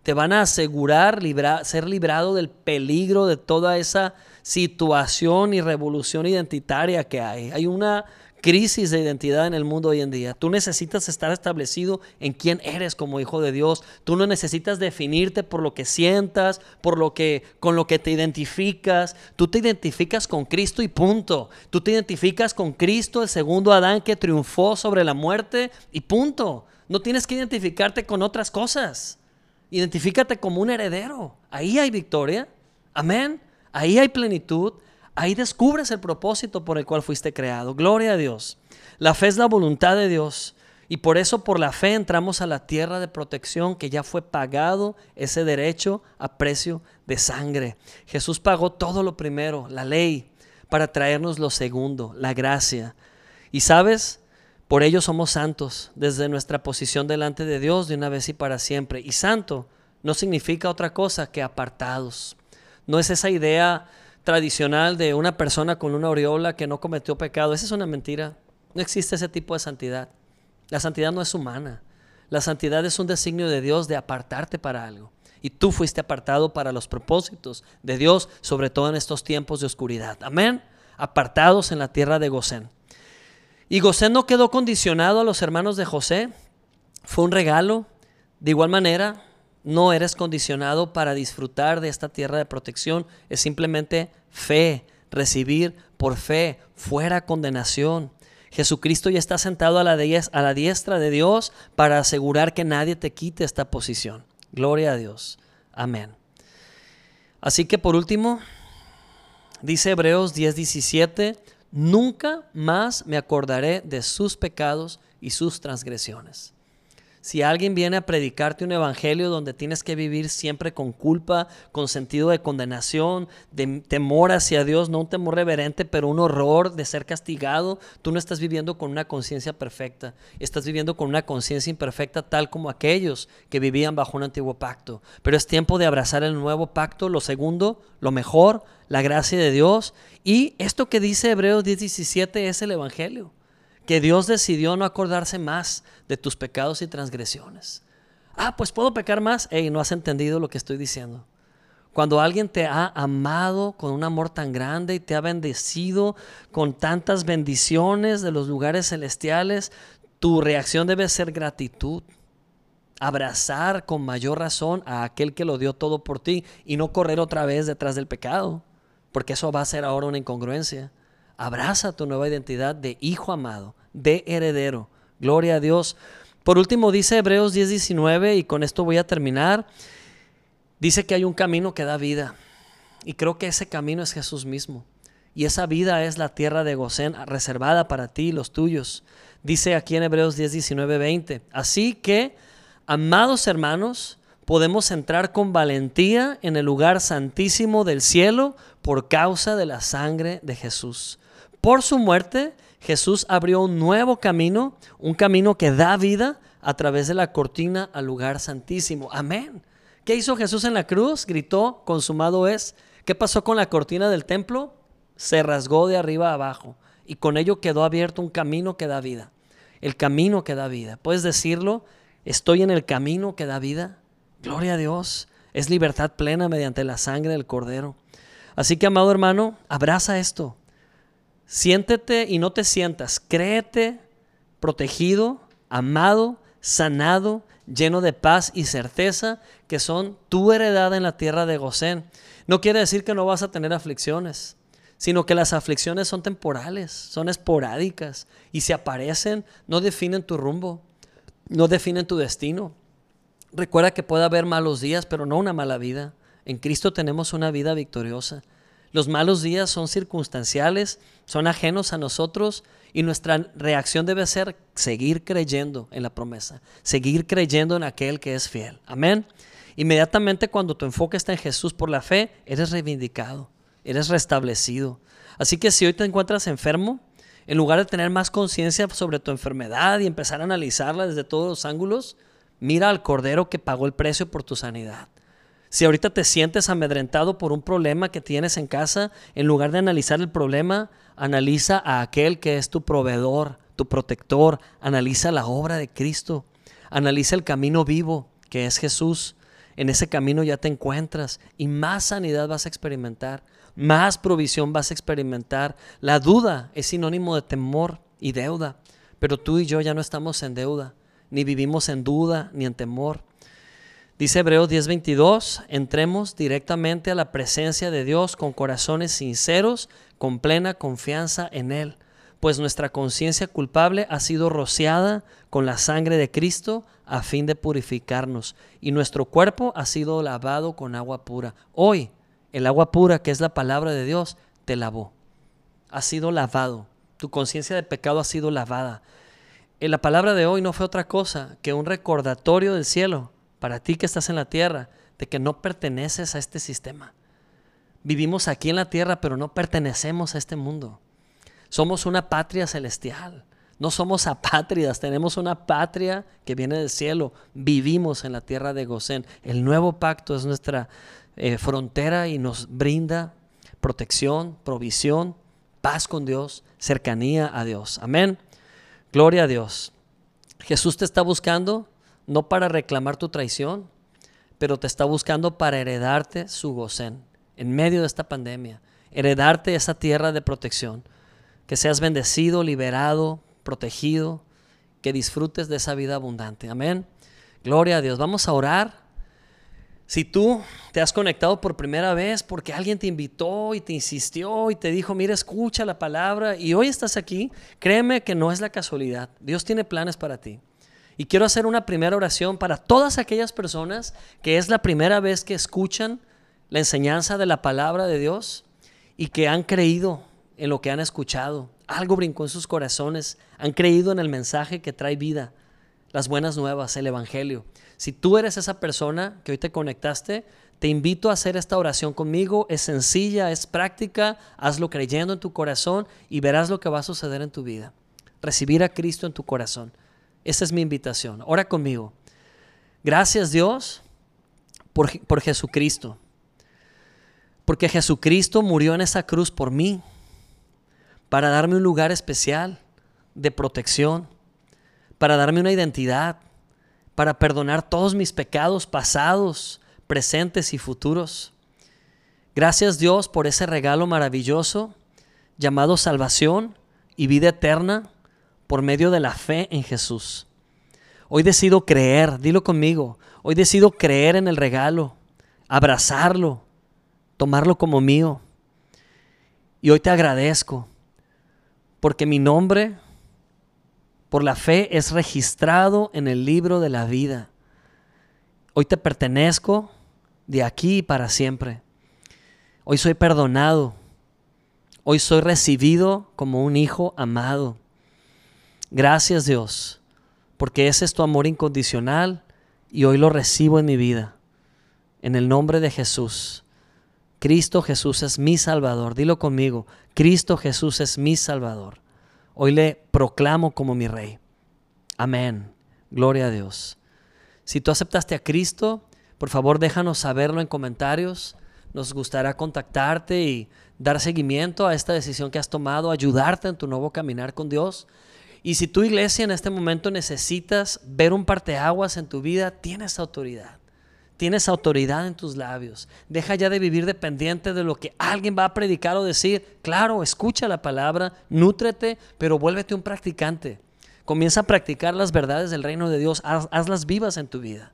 Te van a asegurar ser librado del peligro de toda esa situación y revolución identitaria que hay. Hay una crisis de identidad en el mundo hoy en día. Tú necesitas estar establecido en quién eres como hijo de Dios. Tú no necesitas definirte por lo que sientas, por lo que con lo que te identificas. Tú te identificas con Cristo y punto. Tú te identificas con Cristo, el segundo Adán que triunfó sobre la muerte y punto. No tienes que identificarte con otras cosas. Identifícate como un heredero. Ahí hay victoria. Amén. Ahí hay plenitud. Ahí descubres el propósito por el cual fuiste creado. Gloria a Dios. La fe es la voluntad de Dios. Y por eso por la fe entramos a la tierra de protección que ya fue pagado ese derecho a precio de sangre. Jesús pagó todo lo primero, la ley, para traernos lo segundo, la gracia. Y sabes, por ello somos santos desde nuestra posición delante de Dios de una vez y para siempre. Y santo no significa otra cosa que apartados. No es esa idea tradicional de una persona con una aureola que no cometió pecado. Esa es una mentira. No existe ese tipo de santidad. La santidad no es humana. La santidad es un designio de Dios de apartarte para algo. Y tú fuiste apartado para los propósitos de Dios, sobre todo en estos tiempos de oscuridad. Amén. Apartados en la tierra de Gosén. Y Gosén no quedó condicionado a los hermanos de José. Fue un regalo. De igual manera, no eres condicionado para disfrutar de esta tierra de protección. Es simplemente fe, recibir por fe, fuera condenación. Jesucristo ya está sentado a la, a la diestra de Dios para asegurar que nadie te quite esta posición. Gloria a Dios. Amén. Así que por último, dice Hebreos 10:17, nunca más me acordaré de sus pecados y sus transgresiones. Si alguien viene a predicarte un evangelio donde tienes que vivir siempre con culpa, con sentido de condenación, de temor hacia Dios, no un temor reverente, pero un horror de ser castigado, tú no estás viviendo con una conciencia perfecta, estás viviendo con una conciencia imperfecta tal como aquellos que vivían bajo un antiguo pacto. Pero es tiempo de abrazar el nuevo pacto, lo segundo, lo mejor, la gracia de Dios. Y esto que dice Hebreos 10:17 es el evangelio que Dios decidió no acordarse más de tus pecados y transgresiones. Ah, pues puedo pecar más. Ey, no has entendido lo que estoy diciendo. Cuando alguien te ha amado con un amor tan grande y te ha bendecido con tantas bendiciones de los lugares celestiales, tu reacción debe ser gratitud. Abrazar con mayor razón a aquel que lo dio todo por ti y no correr otra vez detrás del pecado, porque eso va a ser ahora una incongruencia. Abraza tu nueva identidad de hijo amado, de heredero. Gloria a Dios. Por último, dice Hebreos 10:19, y con esto voy a terminar, dice que hay un camino que da vida. Y creo que ese camino es Jesús mismo. Y esa vida es la tierra de Gosén reservada para ti y los tuyos. Dice aquí en Hebreos 10, 20. Así que, amados hermanos, podemos entrar con valentía en el lugar santísimo del cielo por causa de la sangre de Jesús. Por su muerte, Jesús abrió un nuevo camino, un camino que da vida a través de la cortina al lugar santísimo. Amén. ¿Qué hizo Jesús en la cruz? Gritó, consumado es. ¿Qué pasó con la cortina del templo? Se rasgó de arriba a abajo y con ello quedó abierto un camino que da vida. El camino que da vida. ¿Puedes decirlo? Estoy en el camino que da vida. Gloria a Dios. Es libertad plena mediante la sangre del Cordero. Así que, amado hermano, abraza esto. Siéntete y no te sientas. Créete protegido, amado, sanado, lleno de paz y certeza que son tu heredad en la tierra de Gosén. No quiere decir que no vas a tener aflicciones, sino que las aflicciones son temporales, son esporádicas y si aparecen no definen tu rumbo, no definen tu destino. Recuerda que puede haber malos días, pero no una mala vida. En Cristo tenemos una vida victoriosa. Los malos días son circunstanciales, son ajenos a nosotros y nuestra reacción debe ser seguir creyendo en la promesa, seguir creyendo en aquel que es fiel. Amén. Inmediatamente cuando tu enfoque está en Jesús por la fe, eres reivindicado, eres restablecido. Así que si hoy te encuentras enfermo, en lugar de tener más conciencia sobre tu enfermedad y empezar a analizarla desde todos los ángulos, mira al Cordero que pagó el precio por tu sanidad. Si ahorita te sientes amedrentado por un problema que tienes en casa, en lugar de analizar el problema, analiza a aquel que es tu proveedor, tu protector, analiza la obra de Cristo, analiza el camino vivo que es Jesús. En ese camino ya te encuentras y más sanidad vas a experimentar, más provisión vas a experimentar. La duda es sinónimo de temor y deuda, pero tú y yo ya no estamos en deuda, ni vivimos en duda ni en temor. Dice Hebreos 10:22, entremos directamente a la presencia de Dios con corazones sinceros, con plena confianza en Él, pues nuestra conciencia culpable ha sido rociada con la sangre de Cristo a fin de purificarnos, y nuestro cuerpo ha sido lavado con agua pura. Hoy, el agua pura, que es la palabra de Dios, te lavó. Ha sido lavado. Tu conciencia de pecado ha sido lavada. En la palabra de hoy no fue otra cosa que un recordatorio del cielo para ti que estás en la tierra, de que no perteneces a este sistema. Vivimos aquí en la tierra, pero no pertenecemos a este mundo. Somos una patria celestial. No somos apátridas, tenemos una patria que viene del cielo. Vivimos en la tierra de Gosén. El nuevo pacto es nuestra eh, frontera y nos brinda protección, provisión, paz con Dios, cercanía a Dios. Amén. Gloria a Dios. Jesús te está buscando no para reclamar tu traición, pero te está buscando para heredarte su gocén en medio de esta pandemia, heredarte esa tierra de protección, que seas bendecido, liberado, protegido, que disfrutes de esa vida abundante. Amén. Gloria a Dios. Vamos a orar. Si tú te has conectado por primera vez porque alguien te invitó y te insistió y te dijo, mira, escucha la palabra y hoy estás aquí, créeme que no es la casualidad. Dios tiene planes para ti. Y quiero hacer una primera oración para todas aquellas personas que es la primera vez que escuchan la enseñanza de la palabra de Dios y que han creído en lo que han escuchado. Algo brincó en sus corazones, han creído en el mensaje que trae vida, las buenas nuevas, el Evangelio. Si tú eres esa persona que hoy te conectaste, te invito a hacer esta oración conmigo. Es sencilla, es práctica, hazlo creyendo en tu corazón y verás lo que va a suceder en tu vida. Recibir a Cristo en tu corazón. Esa es mi invitación. Ora conmigo. Gracias Dios por, por, Jesucristo. Porque Jesucristo murió en esa cruz por mí. Para darme un lugar especial de protección. Para darme una identidad. Para perdonar todos mis pecados pasados, presentes y futuros. Gracias Dios por ese regalo maravilloso llamado salvación y vida eterna por medio de la fe en Jesús. Hoy decido creer, dilo conmigo, hoy decido creer en el regalo, abrazarlo, tomarlo como mío. Y hoy te agradezco porque mi nombre por la fe es registrado en el libro de la vida. Hoy te pertenezco de aquí y para siempre. Hoy soy perdonado. Hoy soy recibido como un hijo amado. Gracias Dios, porque ese es tu amor incondicional y hoy lo recibo en mi vida. En el nombre de Jesús. Cristo Jesús es mi Salvador. Dilo conmigo. Cristo Jesús es mi Salvador. Hoy le proclamo como mi Rey. Amén. Gloria a Dios. Si tú aceptaste a Cristo, por favor déjanos saberlo en comentarios. Nos gustará contactarte y dar seguimiento a esta decisión que has tomado, ayudarte en tu nuevo caminar con Dios. Y si tu iglesia en este momento necesitas ver un parteaguas en tu vida, tienes autoridad. Tienes autoridad en tus labios. Deja ya de vivir dependiente de lo que alguien va a predicar o decir. Claro, escucha la palabra, nútrete, pero vuélvete un practicante. Comienza a practicar las verdades del reino de Dios, hazlas vivas en tu vida.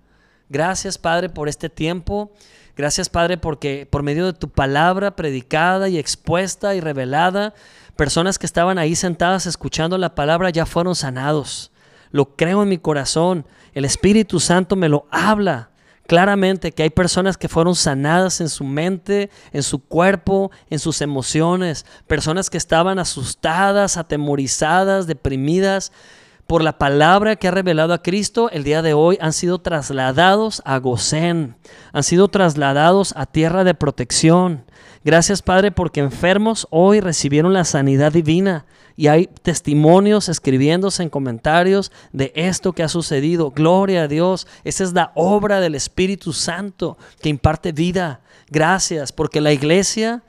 Gracias, Padre, por este tiempo. Gracias, Padre, porque por medio de tu palabra predicada y expuesta y revelada, personas que estaban ahí sentadas escuchando la palabra ya fueron sanados. Lo creo en mi corazón. El Espíritu Santo me lo habla claramente que hay personas que fueron sanadas en su mente, en su cuerpo, en sus emociones, personas que estaban asustadas, atemorizadas, deprimidas por la palabra que ha revelado a Cristo, el día de hoy han sido trasladados a Gosén, han sido trasladados a tierra de protección. Gracias Padre porque enfermos hoy recibieron la sanidad divina y hay testimonios escribiéndose en comentarios de esto que ha sucedido. Gloria a Dios, esa es la obra del Espíritu Santo que imparte vida. Gracias porque la iglesia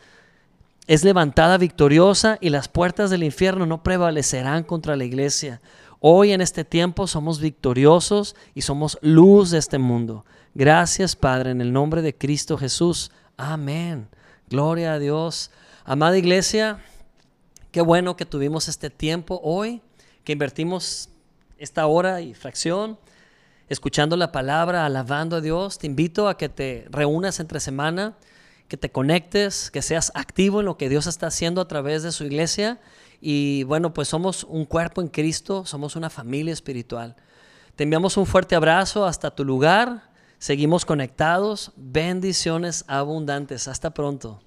es levantada victoriosa y las puertas del infierno no prevalecerán contra la iglesia. Hoy en este tiempo somos victoriosos y somos luz de este mundo. Gracias Padre, en el nombre de Cristo Jesús. Amén. Gloria a Dios. Amada iglesia, qué bueno que tuvimos este tiempo hoy, que invertimos esta hora y fracción escuchando la palabra, alabando a Dios. Te invito a que te reúnas entre semana, que te conectes, que seas activo en lo que Dios está haciendo a través de su iglesia y bueno, pues somos un cuerpo en Cristo, somos una familia espiritual. Te enviamos un fuerte abrazo hasta tu lugar. Seguimos conectados. Bendiciones abundantes. Hasta pronto.